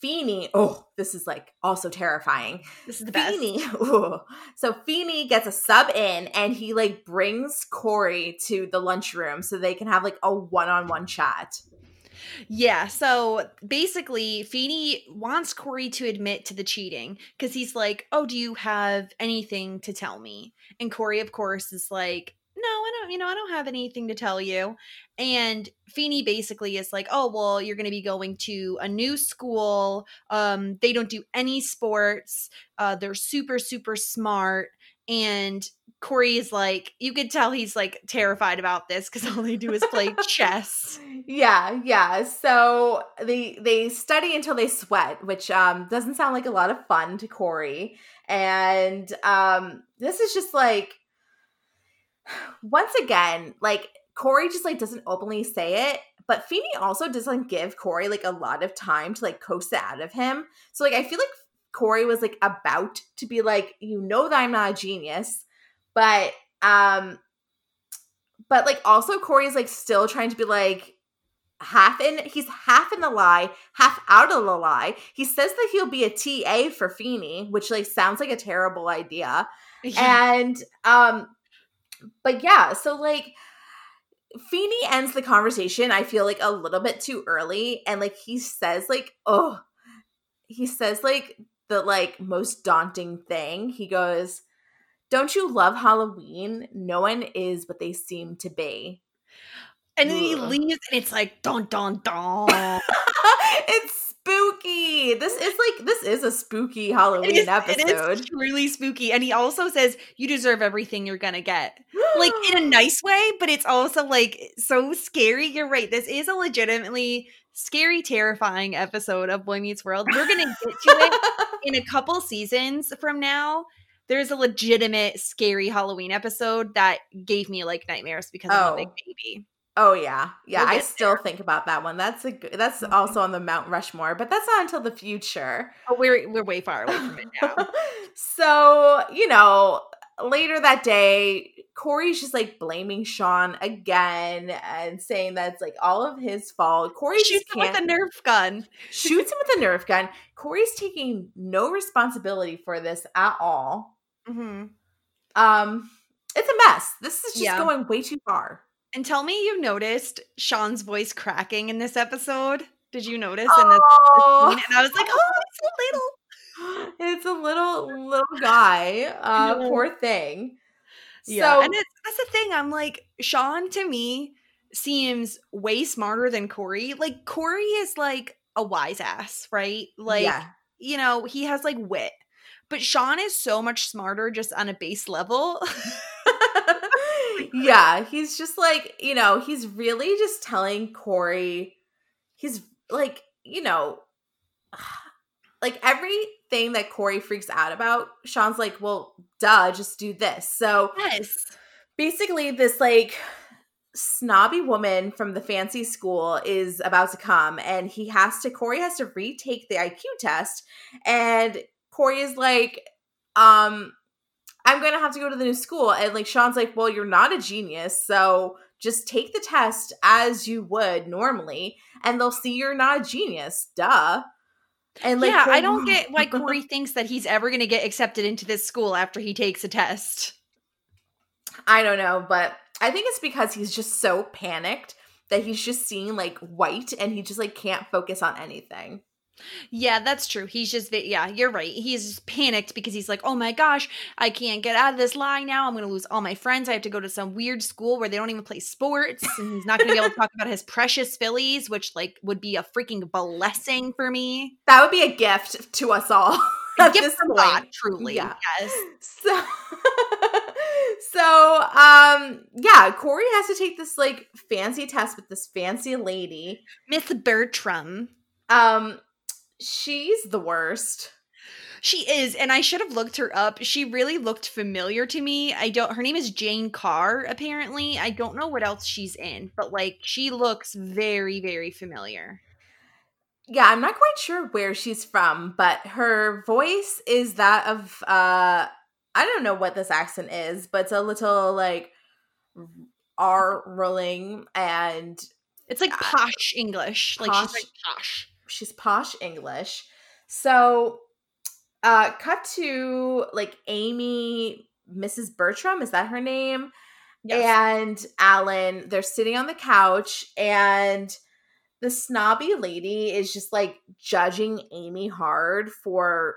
[SPEAKER 2] Feeny, oh, this is like also terrifying.
[SPEAKER 1] This is the
[SPEAKER 2] Feeny, best. Ooh. So Feeny gets a sub in and he like brings Cory to the lunchroom so they can have like a one-on-one chat.
[SPEAKER 1] Yeah. So basically, Feeny wants Cory to admit to the cheating because he's like, Oh, do you have anything to tell me? And Cory, of course, is like, No, I don't, you know, I don't have anything to tell you. And Feeny basically is like, oh, well, you're going to be going to a new school. Um, they don't do any sports. Uh, they're super, super smart. And Cory is like, you could tell he's like terrified about this because all they do is play chess.
[SPEAKER 2] Yeah, yeah. So they they study until they sweat, which um doesn't sound like a lot of fun to Cory. And um this is just like once again, like Cory just like doesn't openly say it, but Feeny also doesn't give Cory like a lot of time to like coax it out of him. So like I feel like Cory was like about to be like, you know that I'm not a genius, but um but like also Cory's like still trying to be like half in he's half in the lie, half out of the lie. He says that he'll be a TA for Feeny, which like sounds like a terrible idea. Yeah. And um but yeah, so like Feeny ends the conversation, I feel like a little bit too early. And like he says, like, oh, he says like the like most daunting thing. He goes, Don't you love Halloween? No one is what they seem to be.
[SPEAKER 1] And then he leaves and it's like don don don.
[SPEAKER 2] it's spooky. This is like this is a spooky Halloween it is, episode.
[SPEAKER 1] It is really spooky. And he also says you deserve everything you're gonna get. like in a nice way, but it's also like so scary. You're right. This is a legitimately scary, terrifying episode of Boy Meets World. We're gonna get to it in a couple seasons from now. There's a legitimate scary Halloween episode that gave me like nightmares because oh. of a big oh. baby.
[SPEAKER 2] Oh yeah, yeah. We'll I still there. think about that one. That's a good, that's mm-hmm. also on the Mount Rushmore, but that's not until the future.
[SPEAKER 1] Oh, we're we're way far away from it now.
[SPEAKER 2] so you know, later that day, Cory's just like blaming Shawn again and saying that's like all of his fault. Cory
[SPEAKER 1] shoots him with a Nerf gun.
[SPEAKER 2] shoots him with a Nerf gun. Cory's taking no responsibility for this at all. Mm-hmm. Um, it's a mess. This is just yeah. going way too far.
[SPEAKER 1] And tell me you noticed Shawn's voice cracking in this episode. Did you notice oh. in this, scene? And I was like, oh, it's a
[SPEAKER 2] little. It's a little little guy. Uh, poor thing.
[SPEAKER 1] Yeah, so, and it's, that's the thing. I'm like, Shawn to me seems way smarter than Cory. Like Cory is like a wise ass, right? Like, yeah. you know, he has like wit. But Shawn is so much smarter just on a base level.
[SPEAKER 2] yeah, he's just like, you know, he's really just telling Cory, he's like, you know, like everything that Cory freaks out about, Shawn's like, well, duh, just do this. So,
[SPEAKER 1] yes.
[SPEAKER 2] basically, this like snobby woman from the fancy school is about to come, and he has to, Cory has to retake the IQ test. And Cory is like, um, I'm going to have to go to the new school. And like Shawn's like, well, you're not a genius. So just take the test as you would normally, and they'll see you're not a genius. Duh.
[SPEAKER 1] And like, yeah, I don't get why Cory thinks that he's ever going to get accepted into this school after he takes a test.
[SPEAKER 2] I don't know, but I think it's because he's just so panicked that he's just seeing like white and he just like can't focus on anything.
[SPEAKER 1] Yeah, that's true. He's just, yeah, you're right. He's panicked because he's like, oh my gosh, I can't get out of this lie now. I'm going to lose all my friends. I have to go to some weird school where they don't even play sports. And he's not going to be able to talk about his precious Phillies, which, like, would be a freaking blessing for me.
[SPEAKER 2] That would be a gift to us all. At gift point. God,
[SPEAKER 1] truly. Yeah. Yes.
[SPEAKER 2] So, so, um, yeah, Cory has to take this, like, fancy test with this fancy lady.
[SPEAKER 1] Miss Bertram.
[SPEAKER 2] Um, she's the worst.
[SPEAKER 1] She is, and I should have looked her up. She really looked familiar to me. I don't her name is Jane Carr, apparently. I don't know what else she's in, but like she looks very, very familiar.
[SPEAKER 2] Yeah, I'm not quite sure where she's from, but her voice is that of uh I don't know what this accent is, but it's a little like R rolling and
[SPEAKER 1] it's like posh English. Posh. Like she's like posh
[SPEAKER 2] she's posh English. So uh cut to like Amy Mrs. Bertram, is that her name? Yes. And Alan, they're sitting on the couch and the snobby lady is just like judging Amy hard for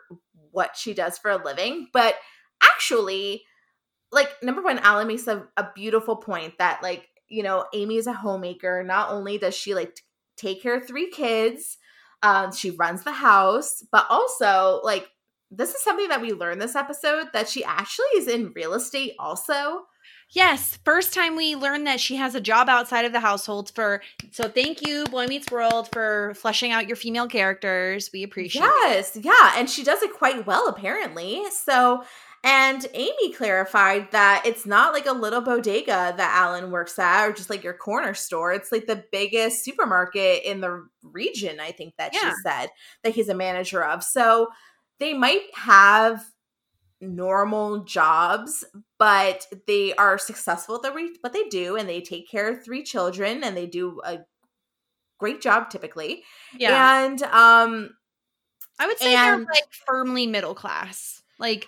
[SPEAKER 2] what she does for a living, but actually like number one, Alan makes a, a beautiful point that like, you know, Amy is a homemaker. Not only does she like t- take care of three kids, um, she runs the house, but also like this is something that we learned this episode that she actually is in real estate also.
[SPEAKER 1] Yes, first time we learned that she has a job outside of the household for so thank you Boy Meets World for fleshing out your female characters. We appreciate
[SPEAKER 2] Yes,
[SPEAKER 1] it.
[SPEAKER 2] Yes, yeah, and she does it quite well apparently. So and Amy clarified that it's not like a little bodega that Alan works at or just like your corner store. It's like the biggest supermarket in the region, I think that
[SPEAKER 1] Yeah.
[SPEAKER 2] she said that he's a manager of. So they might have normal jobs, but they are successful at the what they do and they take care of three children and they do a great job typically.
[SPEAKER 1] Yeah.
[SPEAKER 2] And um
[SPEAKER 1] I would say they're like firmly middle class. Like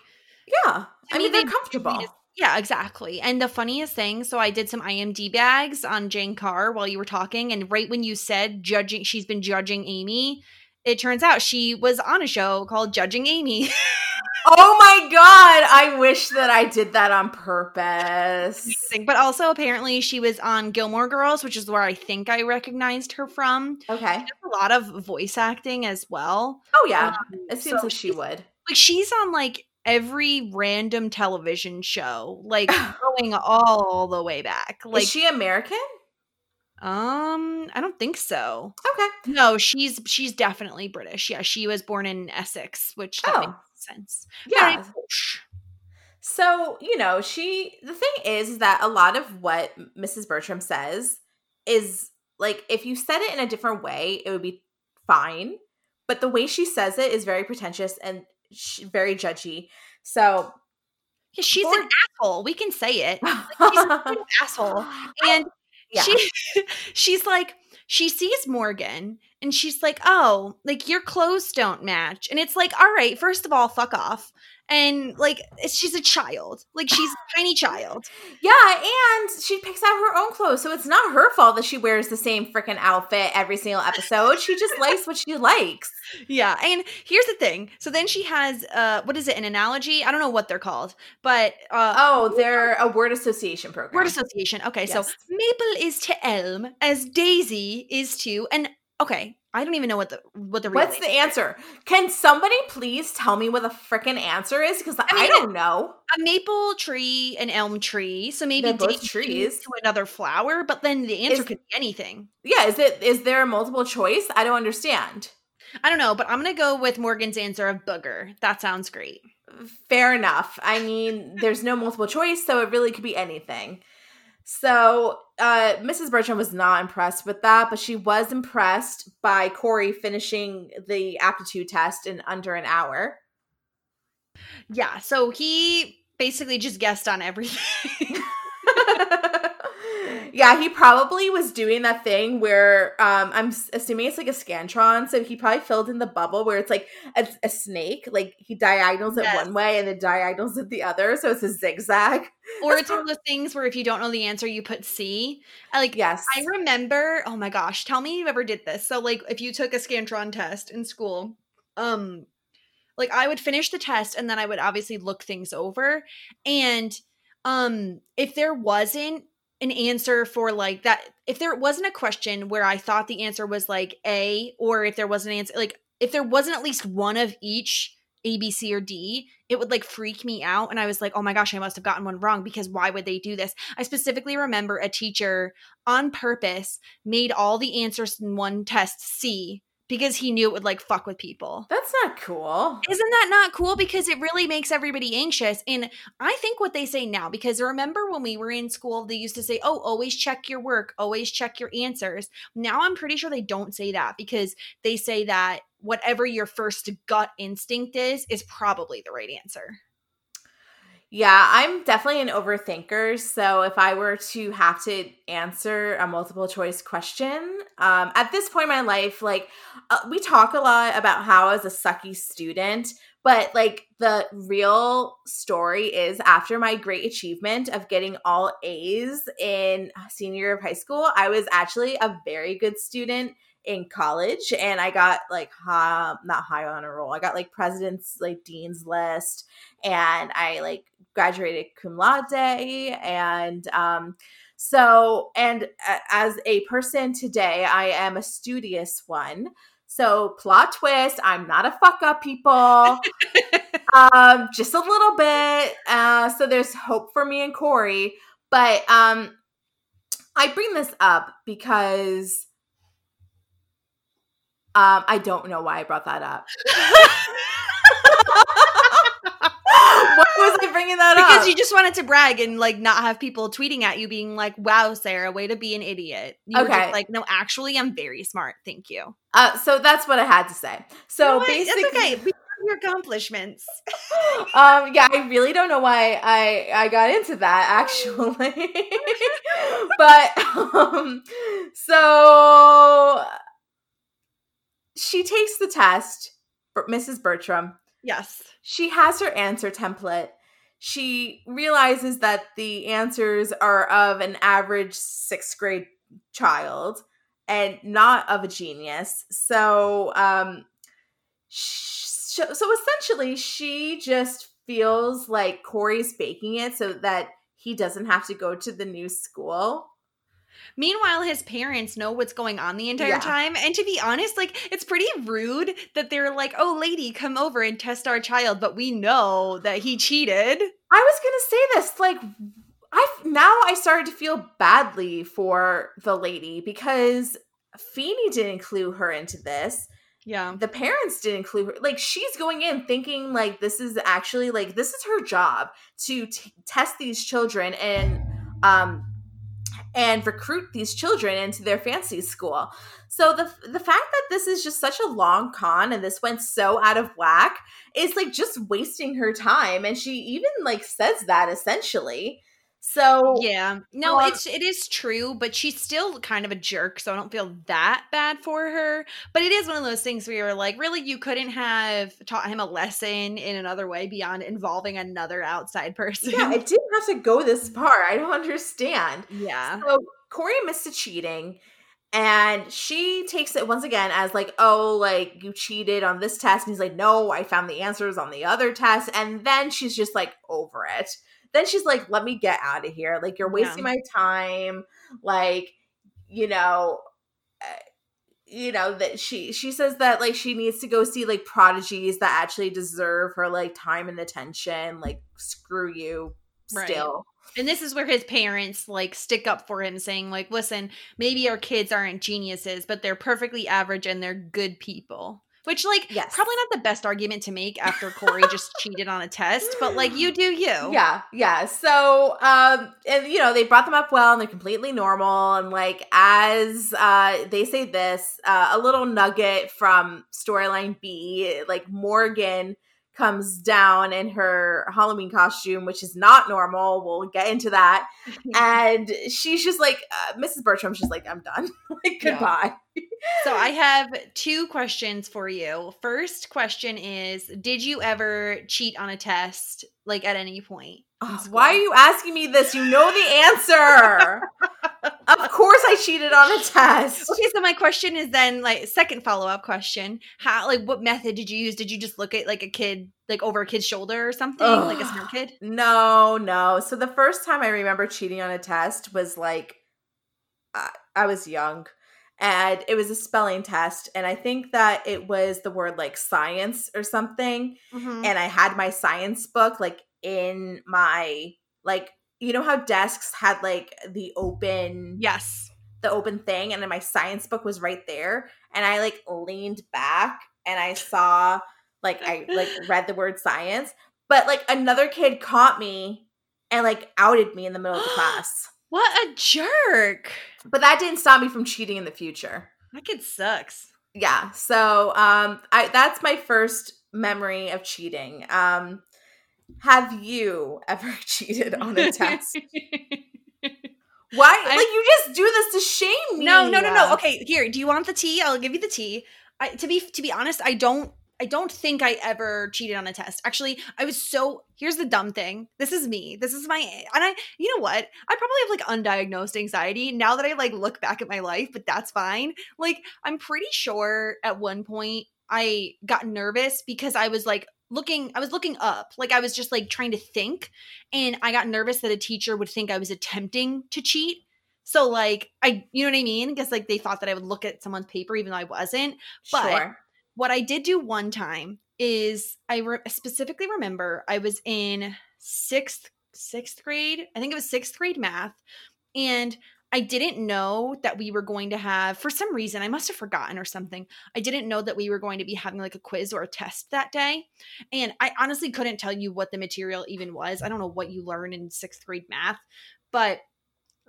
[SPEAKER 2] yeah, I
[SPEAKER 1] me,
[SPEAKER 2] mean they're
[SPEAKER 1] they-
[SPEAKER 2] comfortable.
[SPEAKER 1] Yeah, exactly. And the funniest thing, so I did some IMD bags on Jane Carr while you were talking, and right when you said judging, she's been judging Amy. It turns out she was on a show called Judging Amy.
[SPEAKER 2] Oh my god, I wish that I did that on purpose.
[SPEAKER 1] but also apparently she was on Gilmore Girls, which is where I think I recognized her from.
[SPEAKER 2] Okay.
[SPEAKER 1] A lot of voice acting as well.
[SPEAKER 2] Oh yeah,
[SPEAKER 1] Um,
[SPEAKER 2] it seems
[SPEAKER 1] so
[SPEAKER 2] like she would.
[SPEAKER 1] Like she's on like every random television show, like going all the way back. Like
[SPEAKER 2] Is she American?
[SPEAKER 1] um, I don't think so.
[SPEAKER 2] Okay.
[SPEAKER 1] No, she's she's definitely British. Yeah, she was born in Essex, which that
[SPEAKER 2] Oh.
[SPEAKER 1] makes sense.
[SPEAKER 2] Yeah. So, you know, she the thing is that a lot of what Mrs. Bertram says is like if you said it in a different way, it would be fine. But the way she says it is very pretentious and sh- very judgy. So,
[SPEAKER 1] Yeah, she's
[SPEAKER 2] For-
[SPEAKER 1] an asshole. We can say it. She's a complete asshole. Oh, and
[SPEAKER 2] yeah.
[SPEAKER 1] she she's like she sees Morgan and she's like, "Oh, like your clothes don't match." And it's like, "All right, first of all, fuck off." And like she's a child. Like she's a tiny child.
[SPEAKER 2] Yeah, and she picks out her own clothes, so it's not her fault that she wears the same freaking outfit every single episode. She just likes what she likes.
[SPEAKER 1] Yeah, and here's the thing. So then she has uh what is it? An analogy? I don't know what they're called, but uh
[SPEAKER 2] Oh, they're a word association program.
[SPEAKER 1] word association. Okay, so Maple is to Elm as Daisy is to and okay, I don't even know what the what the
[SPEAKER 2] What's the answer? Can somebody please tell me what the freaking answer is? Because I,
[SPEAKER 1] mean,
[SPEAKER 2] don't know.
[SPEAKER 1] a maple tree, an elm tree. So maybe
[SPEAKER 2] both trees.
[SPEAKER 1] to another flower, but then the answer
[SPEAKER 2] Is-
[SPEAKER 1] could be anything.
[SPEAKER 2] Yeah, is it is there a multiple choice? I don't understand.
[SPEAKER 1] I don't know, but I'm gonna go with Morgan's answer of booger. That sounds great.
[SPEAKER 2] Fair enough. I mean, there's no multiple choice, so it really could be anything. So, uh, Mrs. Bertram was not impressed with that, but she was impressed by Cory finishing the aptitude test in under an hour.
[SPEAKER 1] Yeah, so he basically just guessed on everything.
[SPEAKER 2] yeah, he probably was doing that thing where um, I'm assuming it's like a scantron. So he probably filled in the bubble where it's like a, a snake, like he diagonals it
[SPEAKER 1] Yes.
[SPEAKER 2] one way and then diagonals it the other. So it's a zigzag.
[SPEAKER 1] or it's one of those things where if you don't know the answer, you put C. I like
[SPEAKER 2] Yes.
[SPEAKER 1] I remember, oh my gosh, tell me you ever did this. So like if you took a Scantron test in school, um like I would finish the test and then I would obviously look things over and um if there wasn't an answer for like that if there wasn't a question where I thought the answer was like A or if there was an answer like if there wasn't at least one of each A, B, C, or D, it would like freak me out. And I was like, oh my gosh, I must have gotten one wrong because why would they do this? I specifically remember a teacher on purpose made all the answers in one test C because he knew it would like fuck with people.
[SPEAKER 2] That's not cool.
[SPEAKER 1] Isn't that not cool? Because it really makes everybody anxious. And I think what they say now, because remember when we were in school, they used to say, oh, always check your work, always check your answers. Now I'm pretty sure they don't say that because they say that whatever your first gut instinct is, is probably the right answer.
[SPEAKER 2] Yeah, I'm definitely an overthinker. So if I were to have to answer a multiple choice question, um, at this point in my life, like uh, we talk a lot about how as a sucky student, But like the real story is after my great achievement of getting all A's in senior year of high school, I was actually a very good student in college and I got like high, not high on a roll. I got like president's like dean's list and I like graduated cum laude and um so and as a person today I am a studious one. So plot twist, I'm not a fuck up people. um just a little bit. Uh so there's hope for me and Cory, but um I bring this up because um, I don't know why I brought that up. why was I bringing that
[SPEAKER 1] because
[SPEAKER 2] up?
[SPEAKER 1] Because you just wanted to brag and like not have people tweeting at you being like, "Wow, Sarah, way to be an idiot." You okay. Like, no, actually, I'm very smart. Thank you.
[SPEAKER 2] Uh, so that's what I had to say. So you know basically, it's okay.
[SPEAKER 1] Your accomplishments.
[SPEAKER 2] um, yeah, I really don't know why I I got into that actually, but um, so she takes the test, Mrs. Bertram.
[SPEAKER 1] Yes.
[SPEAKER 2] She has her answer template. She realizes that the answers are of an average sixth grade child and not of a genius. So, um, so essentially, she just feels like Cory's faking it so that he doesn't have to go to the new school.
[SPEAKER 1] Meanwhile, his parents know what's going on the entire yeah. time. And to be honest, like it's pretty rude that they're like, "Oh, lady, come over and test our child," but we know that he cheated.
[SPEAKER 2] I was going to say this like I now I started to feel badly for the lady because Feeny didn't clue her into this.
[SPEAKER 1] Yeah.
[SPEAKER 2] The parents didn't clue her. Like she's going in thinking like this is actually like this is her job to t- test these children and um and recruit these children into their fancy school. So the the fact that this is just such a long con and this went so out of whack is like just wasting her time and she even like says that essentially. So
[SPEAKER 1] yeah, no, um, it's it is true, but she's still kind of a jerk, so I don't feel that bad for her. But it is one of those things where you're like, really, you couldn't have taught him a lesson in another way beyond involving another outside person.
[SPEAKER 2] Yeah, it didn't have to go this far. I don't understand.
[SPEAKER 1] Yeah.
[SPEAKER 2] So Cory admits to cheating. And she takes it once again as like, oh, like you cheated on this test. And he's like, no, I found the answers on the other test. And then she's just like over it then she's like, let me get out of here. Like, you're wasting yeah. my time. Like, you know, uh, you know that she she says that like she needs to go see like prodigies that actually deserve her like time and attention like screw you still right.
[SPEAKER 1] And this is where his parents like stick up for him, saying, like, listen, maybe our kids aren't geniuses, but they're perfectly average and they're good people. Which, like, yes. probably not the best argument to make after Cory just cheated on a test, but like, you do you.
[SPEAKER 2] Yeah, yeah. So, um, and you know, they brought them up well and they're completely normal. And like, as uh, they say this, uh, a little nugget from storyline B, like, Morgan comes down in her Halloween costume, which is not normal. We'll get into that. and she's just like, uh, Mrs. Bertram's just like, I'm done. like, goodbye.
[SPEAKER 1] Yeah. So I have two questions for you. First question is Did you ever cheat on a test, like at any point?
[SPEAKER 2] Oh, why are you asking me this? You know the answer. of course I cheated on a test.
[SPEAKER 1] Okay, so my question is then like second follow-up question. How like what method did you use? Did you just look at like a kid like over a kid's shoulder or something? Ugh. Like a smart kid?
[SPEAKER 2] No, no. So the first time I remember cheating on a test was like uh, I was young and it was a spelling test and i think that it was the word like science or something mm-hmm. and i had my science book like in my like you know how desks had like the open
[SPEAKER 1] yes
[SPEAKER 2] the open thing and then my science book was right there and i like leaned back and i saw like i like read the word science but like another kid caught me and like outed me in the middle of the class
[SPEAKER 1] what a jerk
[SPEAKER 2] but that didn't stop me from cheating in the future
[SPEAKER 1] that kid sucks
[SPEAKER 2] yeah so um i that's my first memory of cheating um have you ever cheated on a test? Why? I, like you just do this to shame me?
[SPEAKER 1] No, no, no, no. Okay, here. Do you want the tea? I'll give you the tea. I, to be to be honest, I don't I don't think I ever cheated on a test. Actually, I was so here's the dumb thing. This is me. This is my and I you know what? I probably have like undiagnosed anxiety now that I like look back at my life, but that's fine. Like I'm pretty sure at one point I got nervous because I was like looking I was looking up. Like I was just like trying to think and I got nervous that a teacher would think I was attempting to cheat. So like I you know what I mean? Because like they thought that I would look at someone's paper even though I wasn't. But
[SPEAKER 2] sure.
[SPEAKER 1] What I did do one time is I re- specifically remember I was in sixth sixth grade. I think it was sixth grade math, and I didn't know that we were going to have for some reason I must have forgotten or something. I didn't know that we were going to be having like a quiz or a test that day, and I honestly couldn't tell you what the material even was. I don't know what you learn in sixth grade math, but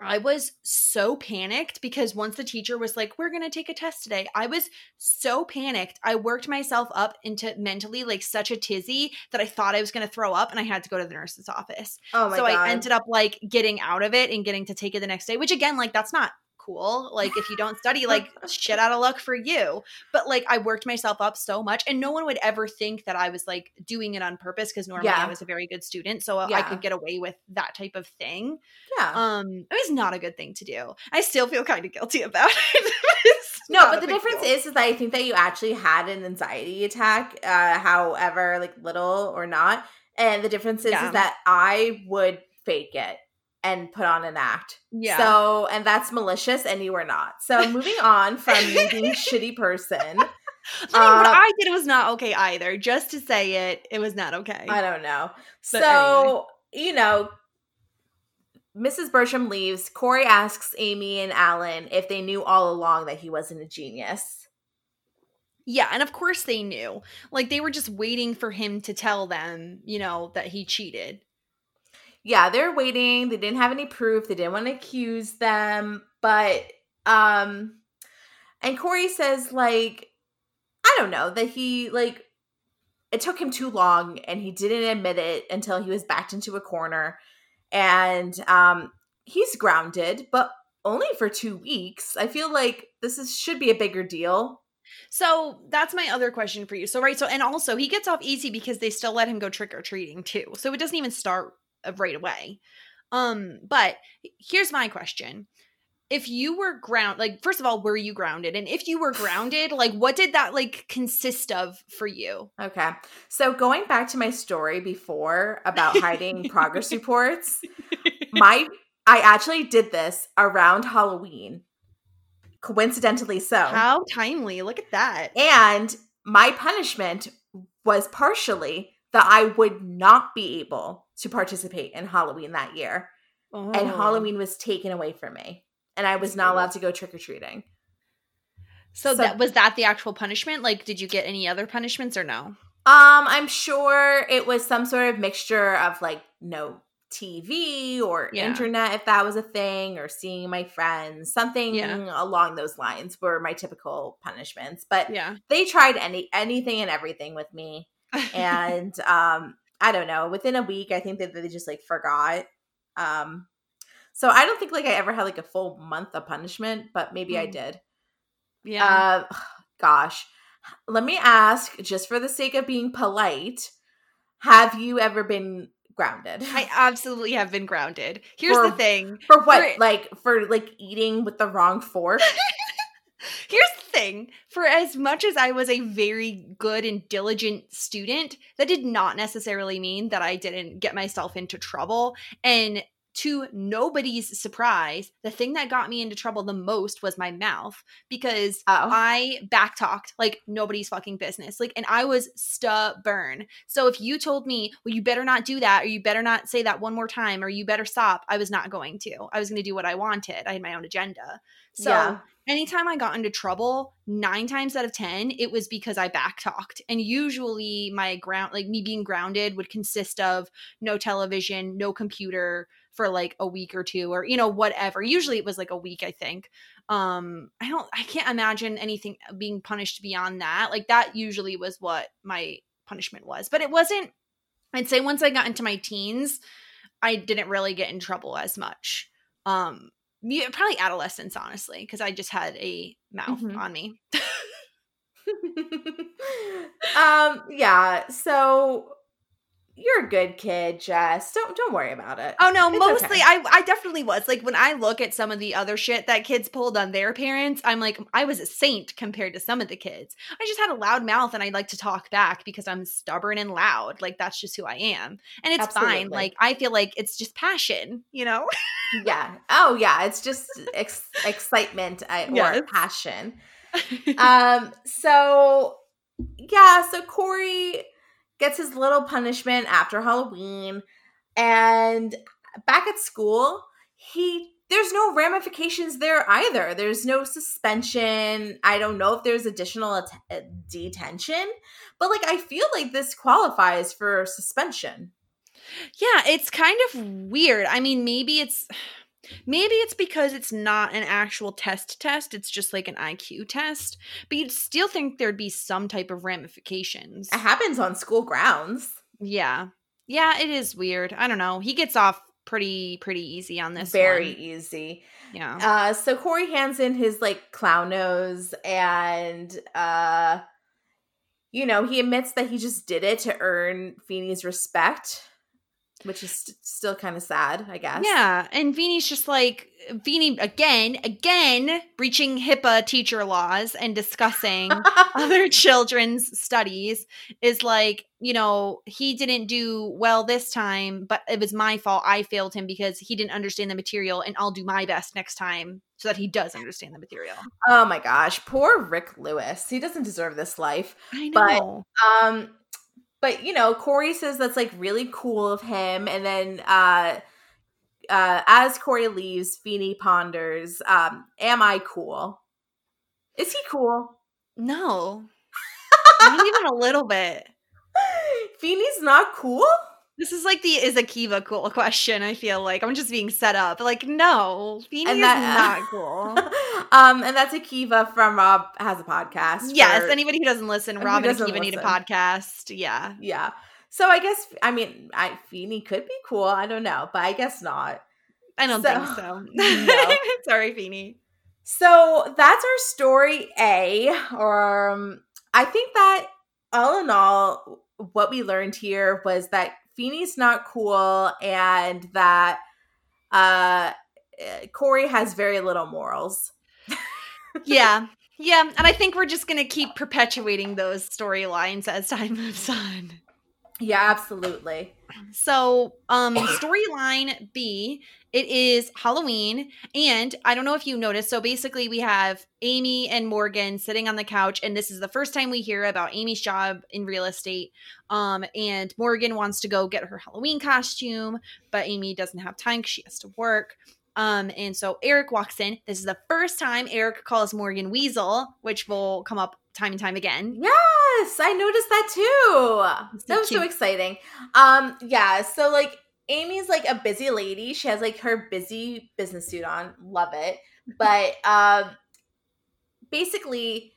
[SPEAKER 1] I was so panicked because once the teacher was like, We're going to take a test today, I was so panicked. I worked myself up into mentally like such a tizzy that I thought I was going to throw up and I had to go to the nurse's office.
[SPEAKER 2] Oh my
[SPEAKER 1] so
[SPEAKER 2] god.
[SPEAKER 1] I ended up like getting out of it and getting to take it the next day, which again, like that's not cool. Like if you don't study, like shit out of luck for you. But like I worked myself up so much and no one would ever think that I was like doing it on purpose because normally
[SPEAKER 2] Yeah.
[SPEAKER 1] I was a very good student. So I could get away with that type of thing.
[SPEAKER 2] yeah.
[SPEAKER 1] Um, it was not a good thing to do. I still feel kind of guilty about it.
[SPEAKER 2] No, but the difference
[SPEAKER 1] deal.
[SPEAKER 2] is, is that I think that you actually had an anxiety attack, uh, however, like little or not. And the difference is,
[SPEAKER 1] Yeah.
[SPEAKER 2] is that I would fake it and put on an act.
[SPEAKER 1] Yeah.
[SPEAKER 2] So, and that's malicious, and you were not. So, moving on from being a shitty person,
[SPEAKER 1] I mean, what
[SPEAKER 2] uh,
[SPEAKER 1] I did was not okay either. Just to say it, it was not okay.
[SPEAKER 2] I don't know.
[SPEAKER 1] But
[SPEAKER 2] so, you know, Mrs. Bertram leaves. Cory asks Amy and Alan if they knew all along that he wasn't a genius.
[SPEAKER 1] Yeah, and of course they knew. Like they were just waiting for him to tell them, you know, that he cheated.
[SPEAKER 2] Yeah, they're waiting. They didn't have any proof. They didn't want to accuse them. But um and Cory says like I don't know that he like it took him too long and he didn't admit it until he was backed into a corner. And um he's grounded, but only for 2 weeks. I feel like this is should be a bigger deal.
[SPEAKER 1] So that's my other question for you. So right, so and also he gets off easy because they still let him go trick or treating too. So it doesn't even start right away. Um, but here's my question. If you were ground like first of all, were you grounded? And if you were grounded, like what did that like consist of for you?
[SPEAKER 2] Okay. So going back to my story before about hiding progress reports, my I actually did this around Halloween. Coincidentally so.
[SPEAKER 1] How timely. Look at that.
[SPEAKER 2] and my punishment was partially that I would not be able to participate in Halloween that year. And
[SPEAKER 1] Oh.
[SPEAKER 2] Halloween was taken away from me. And I was not allowed to go trick or treating.
[SPEAKER 1] So,
[SPEAKER 2] So-
[SPEAKER 1] that was that the actual punishment? Like, did you get any other punishments or no?
[SPEAKER 2] Um, I'm sure it was some sort of mixture of like no TV or
[SPEAKER 1] Yeah.
[SPEAKER 2] internet if that was a thing, or seeing my friends, something
[SPEAKER 1] Yeah.
[SPEAKER 2] along those lines were my typical punishments. But
[SPEAKER 1] Yeah.
[SPEAKER 2] they tried any anything and everything with me. And um, I don't know, within a week I think that they just like forgot. Um so I don't think like I ever had like a full month of punishment, but maybe I
[SPEAKER 1] Mm.
[SPEAKER 2] did.
[SPEAKER 1] yeah.
[SPEAKER 2] Uh, gosh. Let me ask, just for the sake of being polite, have you ever been grounded?
[SPEAKER 1] I absolutely have been grounded. Here's
[SPEAKER 2] For-
[SPEAKER 1] the thing.
[SPEAKER 2] for what?
[SPEAKER 1] for-
[SPEAKER 2] like for like eating with the wrong fork?
[SPEAKER 1] Here's the thing. For as much as I was a very good and diligent student, that did not necessarily mean that I didn't get myself into trouble. And to nobody's surprise, the thing that got me into trouble the most was my mouth because
[SPEAKER 2] Oh.
[SPEAKER 1] I backtalked like nobody's fucking business. Like, and I was stubborn. So if you told me, well, you better not do that, or you better not say that one more time, or you better stop, I was not going to. I was going to do what I wanted. I had my own agenda. So
[SPEAKER 2] Yeah.
[SPEAKER 1] anytime I got into trouble, nine times out of 10, it was because I backtalked. And usually my ground, like me being grounded, would consist of no television, no computer for like a week or two, or, you know, whatever. Usually it was like a week, I think. Um, I don't, I can't imagine anything being punished beyond that. Like that usually was what my punishment was. But it wasn't, I'd say once I got into my teens, I didn't really get in trouble as much. Um, probably adolescence, honestly, because I just had a mouth
[SPEAKER 2] Mhm.
[SPEAKER 1] on me.
[SPEAKER 2] um, yeah. So you're a good kid, Jess. Don't don't worry about it.
[SPEAKER 1] Oh no,
[SPEAKER 2] It's
[SPEAKER 1] mostly
[SPEAKER 2] okay.
[SPEAKER 1] I I definitely was. Like when I look at some of the other shit that kids pulled on their parents, I'm like I was a saint compared to some of the kids. I just had a loud mouth and I like to talk back because I'm stubborn and loud. Like that's just who I am. And it's fine. Like I feel like it's just passion, you know?
[SPEAKER 2] Yeah. Oh yeah. It's just ex- excitement uh, or
[SPEAKER 1] Yes.
[SPEAKER 2] passion. um so yeah so cory gets his little punishment after halloween. And back at school he there's no ramifications there either. There's no suspension. I don't know if there's additional uh, detention but like i feel like this qualifies for suspension.
[SPEAKER 1] Yeah, it's kind of weird. I mean, maybe it's maybe it's because it's not an actual test test, it's just like an IQ test, but you'd still think there'd be some type of ramifications.
[SPEAKER 2] it happens on school grounds
[SPEAKER 1] Yeah. Yeah, it is weird. I don't know. He gets off pretty pretty easy on this
[SPEAKER 2] very
[SPEAKER 1] one.
[SPEAKER 2] easy
[SPEAKER 1] Yeah.
[SPEAKER 2] Uh, so Cory hands in his like clown nose, and uh, you know he admits that he just did it to earn Feeny's respect, which is st- still kind of sad, I guess.
[SPEAKER 1] Yeah, and Feeny's just like Feeny again, again breaching HIPAA teacher laws and discussing other children's studies is like, you know, he didn't do well this time, but it was my fault. I failed him because he didn't understand the material, and I'll do my best next time so that he does understand the material.
[SPEAKER 2] oh my gosh, poor Rick Lewis. He doesn't deserve this life.
[SPEAKER 1] I
[SPEAKER 2] But-
[SPEAKER 1] know.
[SPEAKER 2] Um, but you know, Cory says that's like really cool of him, and then uh, uh, as Cory leaves, Feeny ponders, um, "Am I cool? Is he cool?"
[SPEAKER 1] no, not even a little bit.
[SPEAKER 2] Feeny's not cool.
[SPEAKER 1] This is like the is Akiva cool question. I feel like I'm just being set up. Like, no,
[SPEAKER 2] And
[SPEAKER 1] is not cool.
[SPEAKER 2] um, and that's Akiva from Rob has a podcast.
[SPEAKER 1] yes,
[SPEAKER 2] for-
[SPEAKER 1] anybody who doesn't listen, Rob and
[SPEAKER 2] doesn't
[SPEAKER 1] Akiva need a podcast. Yeah,
[SPEAKER 2] yeah. So I guess I mean I Feeny could be cool. I don't know, but I guess not.
[SPEAKER 1] I don't
[SPEAKER 2] So-
[SPEAKER 1] think so.
[SPEAKER 2] No.
[SPEAKER 1] Sorry, Feeny.
[SPEAKER 2] So that's our story A. Or um, I think that all in all, what we learned here was that Feeny's not cool and that uh, Cory has very little morals.
[SPEAKER 1] Yeah, yeah, and I think we're just gonna keep perpetuating those storylines as time moves on.
[SPEAKER 2] Yeah, absolutely.
[SPEAKER 1] So, um, storyline B, it is Halloween, and I don't know if you noticed. So basically, we have Amy and Morgan sitting on the couch, and this is the first time we hear about Amy's job in real estate. Um, and Morgan wants to go get her Halloween costume, but Amy doesn't have time because she has to work. Um, and so Eric walks in. This is the first time Eric calls Morgan Weasel, which will come up time and time again.
[SPEAKER 2] Yes, I noticed that too.
[SPEAKER 1] So
[SPEAKER 2] That was so exciting. Um, yeah, so like Amy's like a busy lady. She has like her busy business suit on. Love it. But um basically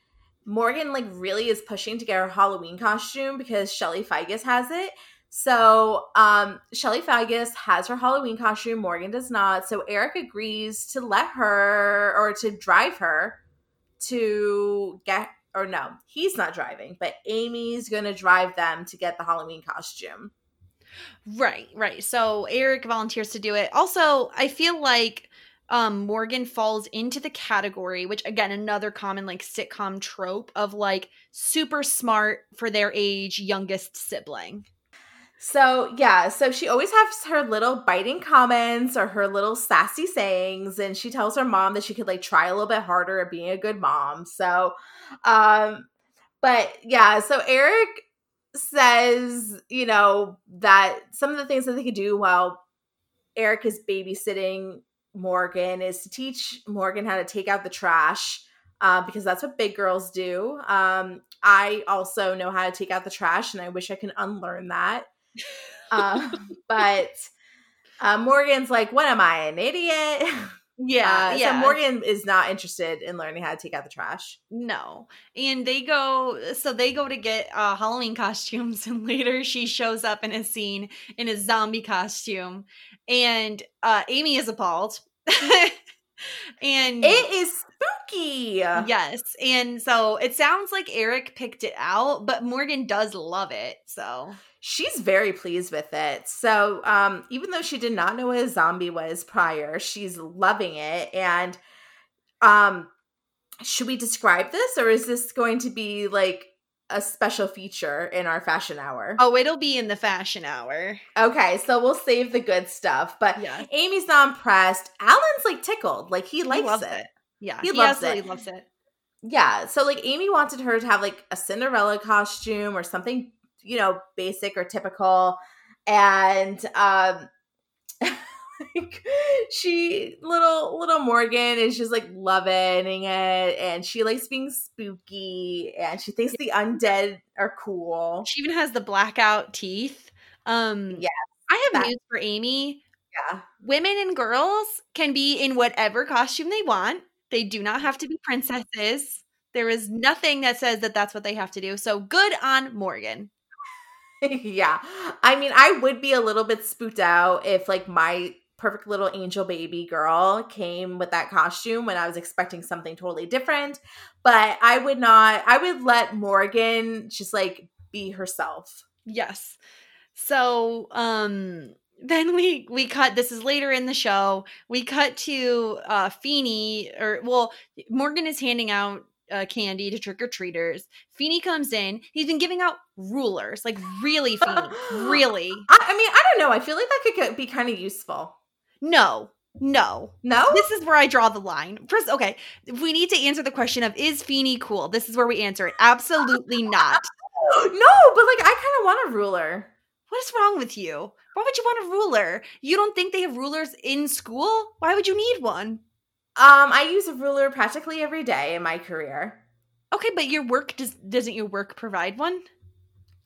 [SPEAKER 2] Morgan like really is pushing to get her Halloween costume because Shelly Figus has it. So um Shelly Figus has her Halloween costume, Morgan does not. So Eric agrees to let her or to drive her to get or no, he's not driving, but Amy's gonna drive them to get the Halloween costume.
[SPEAKER 1] Right, right. So Eric volunteers to do it. Also, I feel like um Morgan falls into the category, which again, another common like sitcom trope of like super smart for their age youngest sibling.
[SPEAKER 2] So yeah, so she always has her little biting comments or her little sassy sayings, and she tells her mom that she could like try a little bit harder at being a good mom. So, um, but yeah, so Eric says, you know, that some of the things that they could do while Eric is babysitting Morgan is to teach Morgan how to take out the trash. Uh, because that's what big girls do. Um, I also know how to take out the trash, and I wish I could unlearn that. Um, but uh, Morgan's like, "What am I, an idiot?"
[SPEAKER 1] Yeah,
[SPEAKER 2] Uh,
[SPEAKER 1] yeah.
[SPEAKER 2] So Morgan is not interested in learning how to take out the trash.
[SPEAKER 1] No. And they go so they go to get uh Halloween costumes and later she shows up in a scene in a zombie costume and uh Amy is appalled. and
[SPEAKER 2] It is spooky.
[SPEAKER 1] Yes. And so it sounds like Eric picked it out, but Morgan does love it. So
[SPEAKER 2] she's very pleased with it. So um, even though she did not know what a zombie was prior, she's loving it. And um, should we describe this or is this going to be like a special feature in our fashion hour?
[SPEAKER 1] Oh, it'll be in the fashion hour.
[SPEAKER 2] Okay, so we'll save the good stuff. But
[SPEAKER 1] Yeah.
[SPEAKER 2] Amy's not impressed. Alan's like tickled. Like he likes
[SPEAKER 1] loves
[SPEAKER 2] it.
[SPEAKER 1] it. Yeah.
[SPEAKER 2] He
[SPEAKER 1] He,
[SPEAKER 2] loves
[SPEAKER 1] absolutely
[SPEAKER 2] it.
[SPEAKER 1] loves it.
[SPEAKER 2] Yeah. So like Amy wanted her to have like a Cinderella costume or something, you know, basic or typical. And um like she little little Morgan is just like loving it and she likes being spooky and she thinks the undead are cool.
[SPEAKER 1] She even has the blackout teeth. Um
[SPEAKER 2] Yeah,
[SPEAKER 1] I have
[SPEAKER 2] that-
[SPEAKER 1] news for Amy.
[SPEAKER 2] Yeah.
[SPEAKER 1] Women and girls can be in whatever costume they want. They do not have to be princesses. There is nothing that says that that's what they have to do. So good on Morgan.
[SPEAKER 2] Yeah. I mean, I would be a little bit spooked out if like my perfect little angel baby girl came with that costume when I was expecting something totally different. But I would not, I would let Morgan just like be herself.
[SPEAKER 1] Yes. So um then we we cut this is later in the show. We cut to uh Feeny or well Morgan is handing out uh, candy to trick or treaters. Feeny comes in. He's been giving out rulers, like really Feeny, really.
[SPEAKER 2] I, I mean, I don't know. I feel like that could get, be kind of useful.
[SPEAKER 1] No, no.
[SPEAKER 2] No?
[SPEAKER 1] This is where I draw the line. First, okay, we need to answer the question of is Feeny cool? This is where we answer it. Absolutely not.
[SPEAKER 2] no, but like I kind of want a ruler.
[SPEAKER 1] What is wrong with you? Why would you want a ruler? You don't think they have rulers in school? Why would you need one?
[SPEAKER 2] Um, I use a ruler practically every day in my career.
[SPEAKER 1] Okay, but your work does doesn't your work provide one?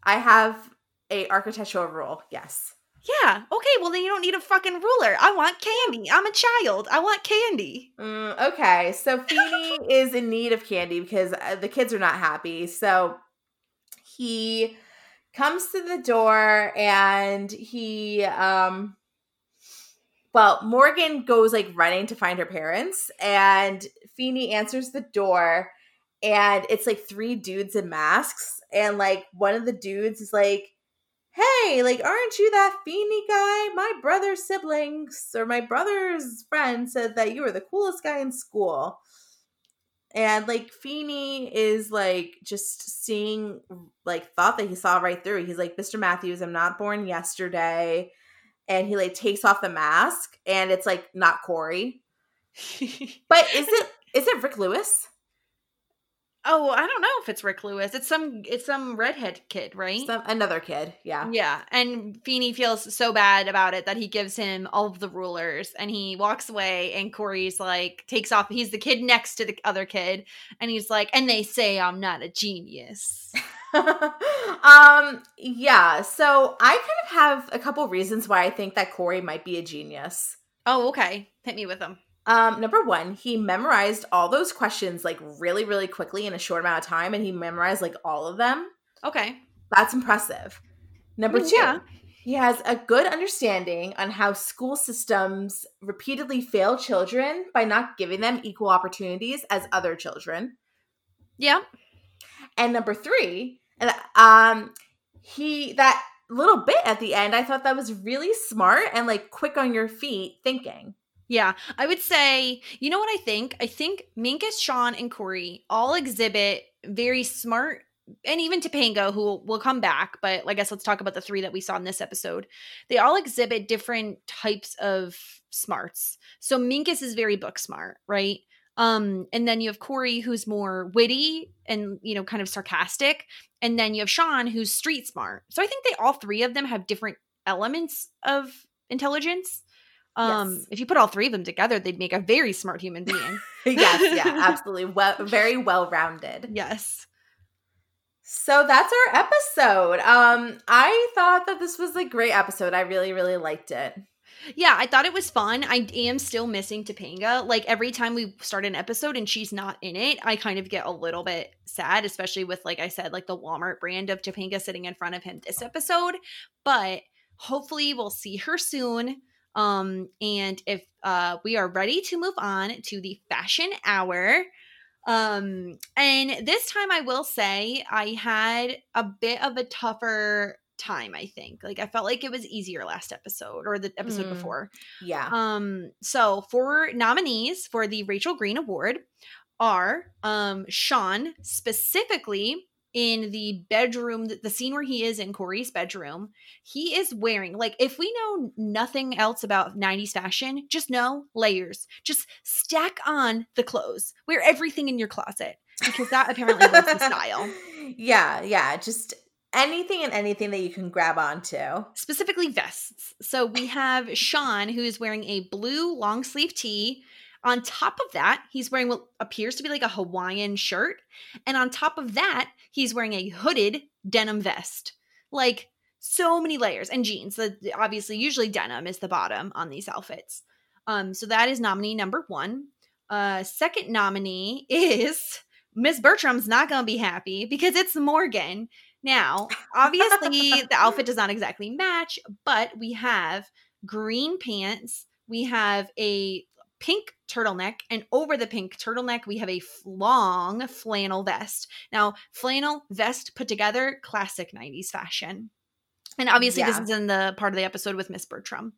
[SPEAKER 2] I have a architectural rule. Yes.
[SPEAKER 1] Yeah. Okay, well then you don't need a fucking ruler. I want candy. I'm a child. I want candy.
[SPEAKER 2] Mm, okay, so Feeny is in need of candy because uh, the kids are not happy. So he comes to the door and he, um, well, Morgan goes like running to find her parents, and Feeny answers the door, and it's like three dudes in masks, and like one of the dudes is like, hey, like, aren't you that Feeny guy? My brother's siblings or my brother's friend said that you were the coolest guy in school. And like Feeny is like just seeing like thought that he saw right through. He's like, Mr. Matthews, I'm not born yesterday. And he like takes off the mask and it's like not Cory. But is it is it Rick Lewis?
[SPEAKER 1] oh, I don't know if it's Rick Lewis. It's some it's some redhead kid, right?
[SPEAKER 2] Some, another kid. Yeah.
[SPEAKER 1] Yeah, and Feeny feels so bad about it that he gives him all of the rulers and he walks away and Cory's like takes off he's the kid next to the other kid and he's like and they say I'm not a genius.
[SPEAKER 2] um yeah, so I kind of have a couple reasons why I think that Cory might be a genius.
[SPEAKER 1] Oh, okay. Hit me with them.
[SPEAKER 2] Um, number one, he memorized all those questions like really, really quickly in a short amount of time, and he memorized like all of them.
[SPEAKER 1] Okay.
[SPEAKER 2] That's impressive. Number
[SPEAKER 1] Mm,
[SPEAKER 2] two,
[SPEAKER 1] yeah.
[SPEAKER 2] he has a good understanding on how school systems repeatedly fail children by not giving them equal opportunities as other children.
[SPEAKER 1] Yeah.
[SPEAKER 2] And number three, and um, he that little bit at the end, I thought that was really smart and like quick on your feet thinking.
[SPEAKER 1] Yeah, I would say, you know what I think? I think Minkus, Shawn, and Cory all exhibit very smart, and even Topanga, who will come back, but I guess let's talk about the three that we saw in this episode. They all exhibit different types of smarts. So Minkus is very book smart, right? Um, and then you have Cory, who's more witty and you know, kind of sarcastic, and then you have Shawn, who's street smart. So I think they all three of them have different elements of intelligence. Um,
[SPEAKER 2] Yes.
[SPEAKER 1] if you put all three of them together, they'd make a very smart human being.
[SPEAKER 2] yes, yeah, absolutely. Well, very well rounded.
[SPEAKER 1] yes.
[SPEAKER 2] So that's our episode. Um, I thought that this was a great episode. I really, really liked it.
[SPEAKER 1] Yeah, I thought it was fun. I am still missing Topanga. Like every time we start an episode and she's not in it, I kind of get a little bit sad, especially with, like I said, like the Walmart brand of Topanga sitting in front of him this episode. But hopefully we'll see her soon. Um, and if uh we are ready to move on to the fashion hour, Um, and this time I will say I had a bit of a tougher time, I think. Like I felt like it was easier last episode or the episode
[SPEAKER 2] Mm.
[SPEAKER 1] before.
[SPEAKER 2] Yeah.
[SPEAKER 1] Um, so for nominees for the Rachel Green Award are um Shawn specifically in the bedroom the scene where he is in Cory's bedroom he is wearing like if we know nothing else about 90s fashion just know layers just stack on the clothes wear everything in your closet because that apparently was the style
[SPEAKER 2] Yeah, yeah. Just anything and anything that you can grab onto.
[SPEAKER 1] specifically vests. So we have Shawn who is wearing a blue long sleeve tee. On top of that, he's wearing what appears to be like a Hawaiian shirt. And on top of that, he's wearing a hooded denim vest. Like so many layers and jeans. The, obviously, usually denim is the bottom on these outfits. Um, so that is nominee number one. Uh, second nominee is Miss Bertram's not going to be happy because it's Morgan. Now, obviously, the outfit does not exactly match, but we have green pants. We have a pink turtleneck, and over the pink turtleneck, we have a long flannel vest. Now, flannel vest put together, classic 90s fashion. And obviously, this is in the part of the episode with Miss Bertram.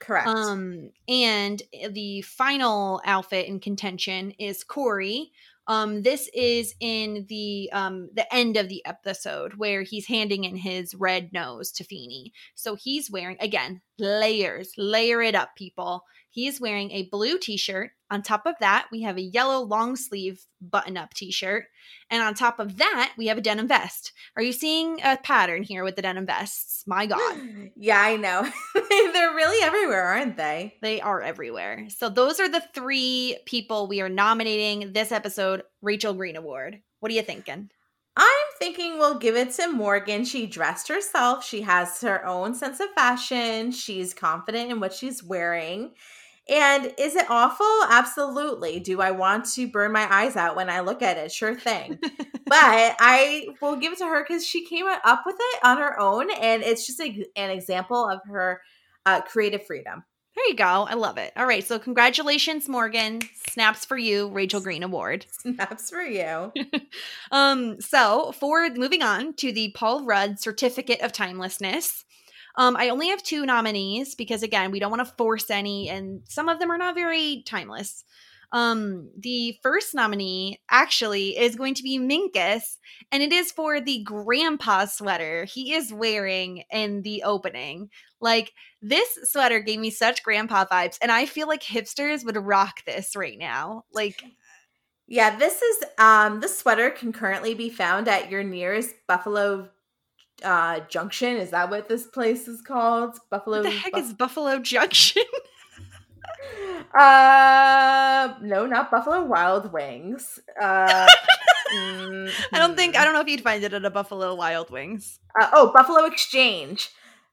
[SPEAKER 2] Correct.
[SPEAKER 1] Um, and the final outfit in contention is Cory. Um, this is in the um the end of the episode where he's handing in his red nose to Feeny. So he's wearing again layers, layer it up, people. He is wearing a blue t-shirt. On top of that, we have a yellow long sleeve button-up t-shirt, and on top of that, we have a denim vest. Are you seeing a pattern here with the denim vests? My God.
[SPEAKER 2] yeah, I know. They're really everywhere, aren't they?
[SPEAKER 1] They are everywhere. So those are the three people we are nominating this episode Rachel Green Award. What are you thinking?
[SPEAKER 2] I'm thinking we'll give it to Morgan. She dressed herself. She has her own sense of fashion. She's confident in what she's wearing. And is it awful? Absolutely. Do I want to burn my eyes out when I look at it? Sure thing. but I will give it to her because she came up with it on her own. And it's just a, an example of her uh, creative freedom.
[SPEAKER 1] There you go. I love it. All right. So congratulations, Morgan. Snaps for you, Rachel Green Award.
[SPEAKER 2] Snaps for you.
[SPEAKER 1] Um, so for moving on to the Paul Rudd Certificate of Timelessness. Um, I only have two nominees because again, we don't want to force any, and some of them are not very timeless. Um, the first nominee actually is going to be Minkus, and it is for the grandpa sweater he is wearing in the opening. Like this sweater gave me such grandpa vibes, and I feel like hipsters would rock this right now. Like
[SPEAKER 2] Yeah, this is um this sweater can currently be found at your nearest Buffalo uh Junction. Is that what this place is called? Buffalo
[SPEAKER 1] what the heck
[SPEAKER 2] Buff-
[SPEAKER 1] is Buffalo Junction?
[SPEAKER 2] Uh no, not Buffalo Wild Wings. Uh mm,
[SPEAKER 1] I don't think I don't know if you'd find it at a Buffalo Wild Wings.
[SPEAKER 2] uh, oh, Buffalo Exchange.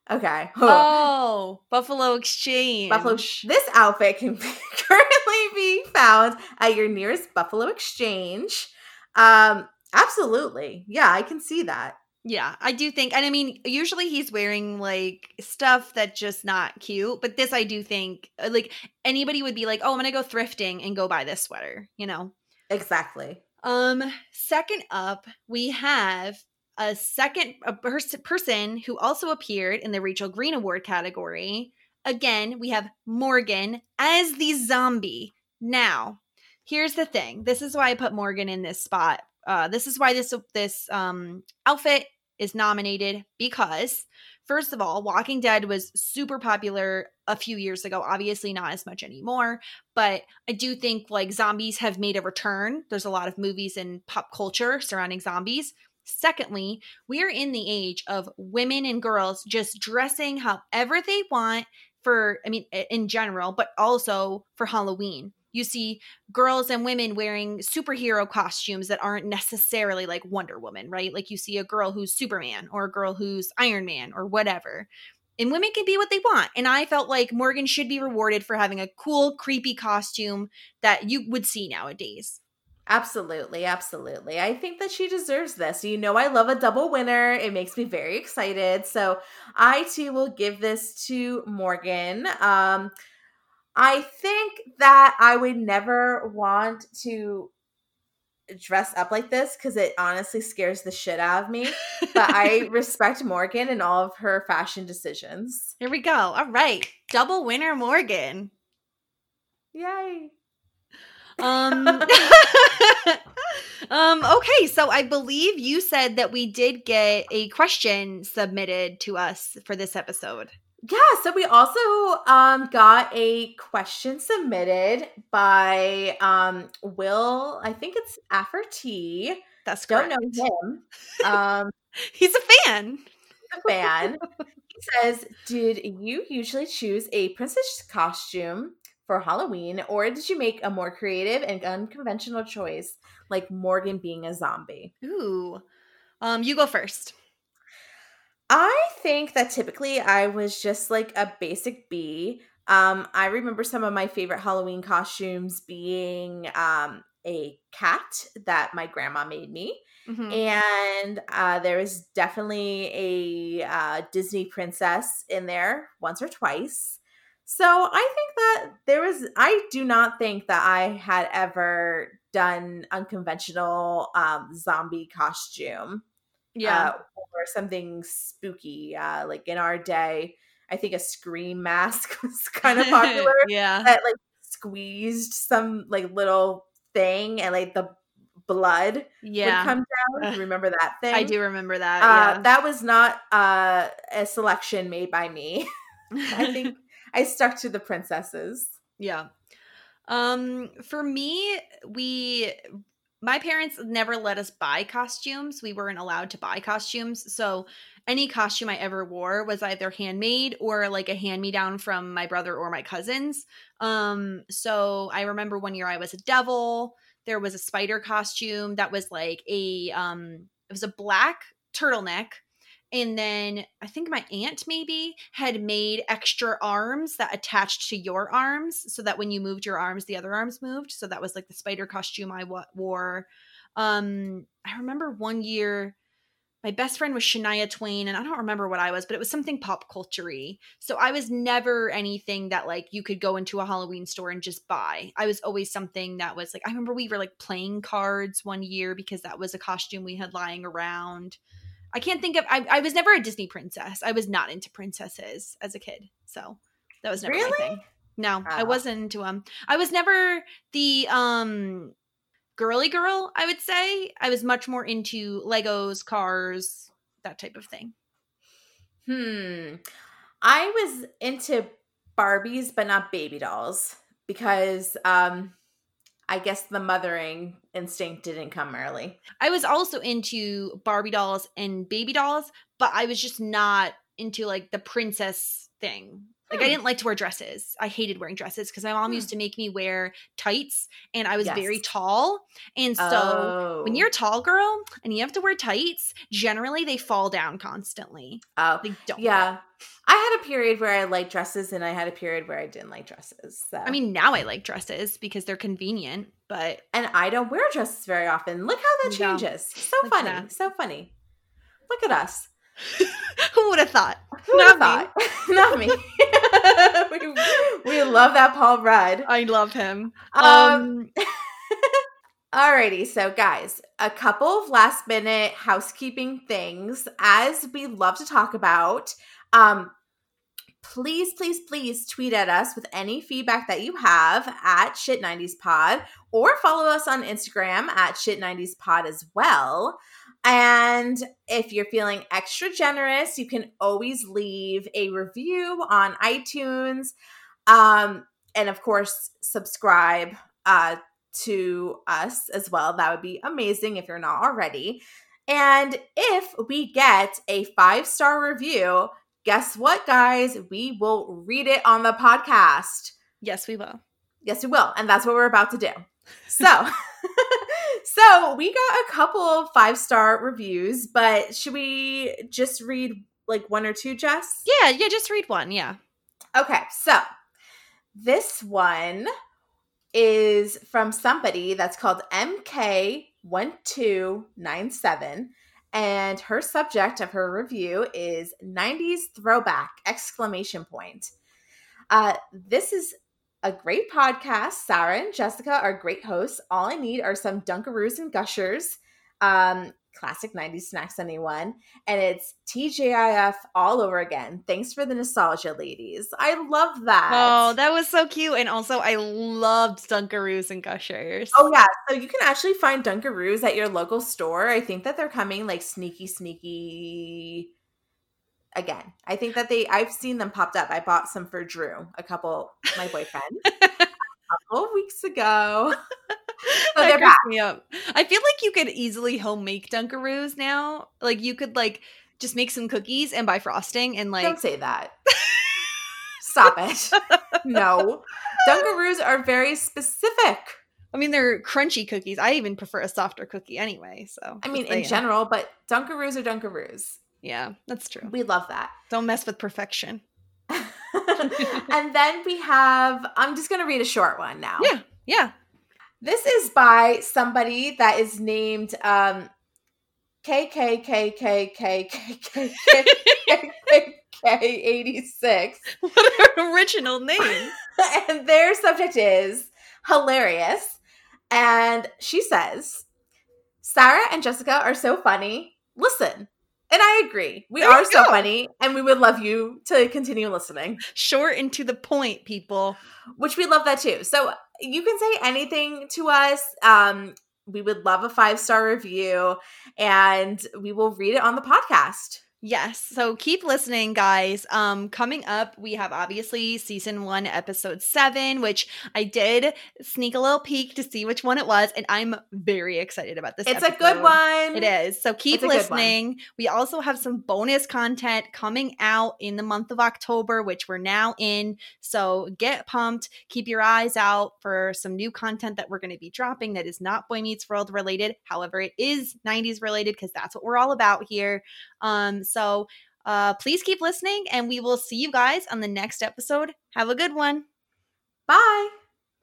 [SPEAKER 2] Okay.
[SPEAKER 1] Oh, Buffalo Exchange.
[SPEAKER 2] Buffalo this outfit can be, currently be found at your nearest Buffalo Exchange. Um absolutely. Yeah, I can see that.
[SPEAKER 1] Yeah, I do think, and I mean, usually he's wearing like stuff that's just not cute, but this I do think, uh, like anybody would be like, "Oh, I'm gonna go thrifting and go buy this sweater," you know.
[SPEAKER 2] Exactly.
[SPEAKER 1] Um, second up, we have a second a pers- person who also appeared in the Rachel Green Award category. Again, we have Morgan as the zombie. Now, here's the thing. This is why I put Morgan in this spot. Uh, this is why this this um outfit is nominated because first of all, Walking Dead was super popular a few years ago. Obviously, not as much anymore, but I do think like zombies have made a return. There's a lot of movies and pop culture surrounding zombies. Secondly, we are in the age of women and girls just dressing however they want for, I mean, in general, but also for Halloween. You see girls and women wearing superhero costumes that aren't necessarily like Wonder Woman, right? Like you see a girl who's Superman or a girl who's Iron Man or whatever. And women can be what they want. And I felt like Morgan should be rewarded for having a cool, creepy costume that you would see nowadays.
[SPEAKER 2] Absolutely, absolutely. I think that she deserves this. You know, I love a double winner. It makes me very excited. So I too will give this to Morgan. Um, I think that I would never want to dress up like this because it honestly scares the shit out of me. But I respect Morgan and all of her fashion decisions.
[SPEAKER 1] Here we go. All right. Double winner Morgan.
[SPEAKER 2] Yay.
[SPEAKER 1] Um Um okay, so I believe you said that we did get a question submitted to us for this episode.
[SPEAKER 2] Yeah, so we also um, got a question submitted by um, Will. I think it's Afferty.
[SPEAKER 1] That's
[SPEAKER 2] Don't know him. Um,
[SPEAKER 1] He's a fan.
[SPEAKER 2] a fan. he says, "Did you usually choose a princess costume for Halloween, or did you make a more creative and unconventional choice, like Morgan being a zombie?"
[SPEAKER 1] Ooh. Um you go first.
[SPEAKER 2] I think that typically I was just like a basic B. Um, I remember some of my favorite Halloween costumes being um, a cat that my grandma made me.
[SPEAKER 1] Mhm.
[SPEAKER 2] And uh, there was definitely a uh, Disney princess in there once or twice. So I think that there was, I do not think that I had ever done unconventional um, zombie costume
[SPEAKER 1] Yeah.
[SPEAKER 2] uh, or something spooky. Uh, like in our day, I think a scream mask was kind of popular
[SPEAKER 1] yeah.
[SPEAKER 2] that like squeezed some like little thing and like the blood
[SPEAKER 1] Yeah.
[SPEAKER 2] would come down.
[SPEAKER 1] Ugh.
[SPEAKER 2] Remember that thing?
[SPEAKER 1] I do remember that.
[SPEAKER 2] Uh, That was not uh, a selection made by me. I think I stuck to the princesses.
[SPEAKER 1] Yeah. Um for me, we my parents never let us buy costumes. We weren't allowed to buy costumes. So any costume I ever wore was either handmade or like a hand me down from my brother or my cousins. Um so I remember one year I was a devil. There was a spider costume that was like a um it was a black turtleneck and then I think my aunt maybe had made extra arms that attached to your arms so that when you moved your arms, the other arms moved. So that was like the spider costume I wore. Um, I remember one year my best friend was Shania Twain, and I don't remember what I was, but it was something pop culture So I was never anything that like you could go into a Halloween store and just buy. I was always something that was like, I remember we were like playing cards one year because that was a costume we had lying around. I can't think of. I, I was never a Disney princess. I was not into princesses as a kid, so that was never my
[SPEAKER 2] Really?
[SPEAKER 1] thing. No, I wasn't into them. I was never the um girly girl. I would say I was much more into Legos, cars, that type of thing.
[SPEAKER 2] Hmm. I was into Barbies, but not baby dolls because um, I guess the mothering instinct didn't come early.
[SPEAKER 1] I was also into Barbie dolls and baby dolls, but I was just not into like the princess thing. Like I
[SPEAKER 2] Hmm.
[SPEAKER 1] didn't like to wear dresses. I hated wearing dresses because my mom
[SPEAKER 2] Hmm.
[SPEAKER 1] used to make me wear tights and I was very tall. And so
[SPEAKER 2] oh.
[SPEAKER 1] when you're a tall girl and you have to wear tights, generally they fall down constantly.
[SPEAKER 2] oh
[SPEAKER 1] They don't.
[SPEAKER 2] yeah, I had a period where I liked dresses, and I had a period where I didn't like dresses. So.
[SPEAKER 1] I mean, now I like dresses because they're convenient, but
[SPEAKER 2] and I don't wear dresses very often. Look how that
[SPEAKER 1] No.
[SPEAKER 2] changes. So
[SPEAKER 1] Look at
[SPEAKER 2] funny,
[SPEAKER 1] that.
[SPEAKER 2] so funny. Look at us.
[SPEAKER 1] who would have thought?
[SPEAKER 2] Who
[SPEAKER 1] Not me.
[SPEAKER 2] thought? Not me. we, we love that Paul Rudd.
[SPEAKER 1] I love him.
[SPEAKER 2] Um,
[SPEAKER 1] Um,
[SPEAKER 2] Alrighty, so guys, a couple of last minute housekeeping things as we love to talk about. Um, please, please, please tweet at us with any feedback that you have at Shit90spod or follow us on Instagram at Shit90spod as well. And if you're feeling extra generous, you can always leave a review on iTunes. Um, and of course, subscribe uh, to us as well. That would be amazing if you're not already. And if we get a five star review, guess what, guys? We will read it on the podcast.
[SPEAKER 1] yes, we will.
[SPEAKER 2] Yes, we will. And that's what we're about to do. So, so we got a couple of five star reviews, but should we just read like one or two, Jess?
[SPEAKER 1] Yeah, yeah, just read one. Yeah.
[SPEAKER 2] Okay, so this one is from somebody that's called MK1297 and her subject of her review is 90s throwback exclamation point. Uh this is a great podcast. Sarah and Jessica are great hosts. All I need are some Dunkaroos and Gushers. Um, classic 90s snacks, anyone. And it's TGIF all over again. Thanks for the nostalgia, ladies. I love that.
[SPEAKER 1] Oh, that was so cute. And also, I loved Dunkaroos and Gushers.
[SPEAKER 2] Oh, yeah. So you can actually find Dunkaroos at your local store. I think that they're coming like sneaky, sneaky again. I think that they I've seen them popped up. I bought some for Drew, a couple my boyfriend, a couple weeks ago.
[SPEAKER 1] So they're back. Me up. I feel like you could easily home make Dunkaroos now. Like you could like just make some cookies and buy frosting and like
[SPEAKER 2] Don't say that. Stop it. no. Dunkaroos are very specific.
[SPEAKER 1] I mean, they're crunchy cookies. I even prefer a softer cookie anyway. So
[SPEAKER 2] I mean, in general, but Dunkaroos are Dunkaroos.
[SPEAKER 1] Yeah, that's true.
[SPEAKER 2] We love that.
[SPEAKER 1] Don't mess with perfection.
[SPEAKER 2] and then we have, I'm just going to read a short one now.
[SPEAKER 1] Yeah, yeah.
[SPEAKER 2] This is by somebody that is named um, KKKKKKKKK86.
[SPEAKER 1] What an original name.
[SPEAKER 2] and their subject is hilarious. And she says, Sarah and Jessica are so funny. Listen, and I agree. We there are so funny, and we would love you to continue listening.
[SPEAKER 1] Short and to the point, people.
[SPEAKER 2] Which we love that too. So you can say anything to us. Um, we would love a five star review, and we will read it on the podcast.
[SPEAKER 1] Yes. So keep listening, guys. Um, coming up, we have obviously season one, episode seven, which I did sneak a little peek to see which one it was, and I'm very excited about this.
[SPEAKER 2] It's episode. a good one.
[SPEAKER 1] It is. So keep listening. We also have some bonus content coming out in the month of October, which we're now in. So get pumped. Keep your eyes out for some new content that we're going to be dropping that is not Boy Meets World related. However, it is 90s related because that's what we're all about here. Um, so uh, please keep listening, and we will see you guys on the next episode. Have a good one.
[SPEAKER 2] Bye.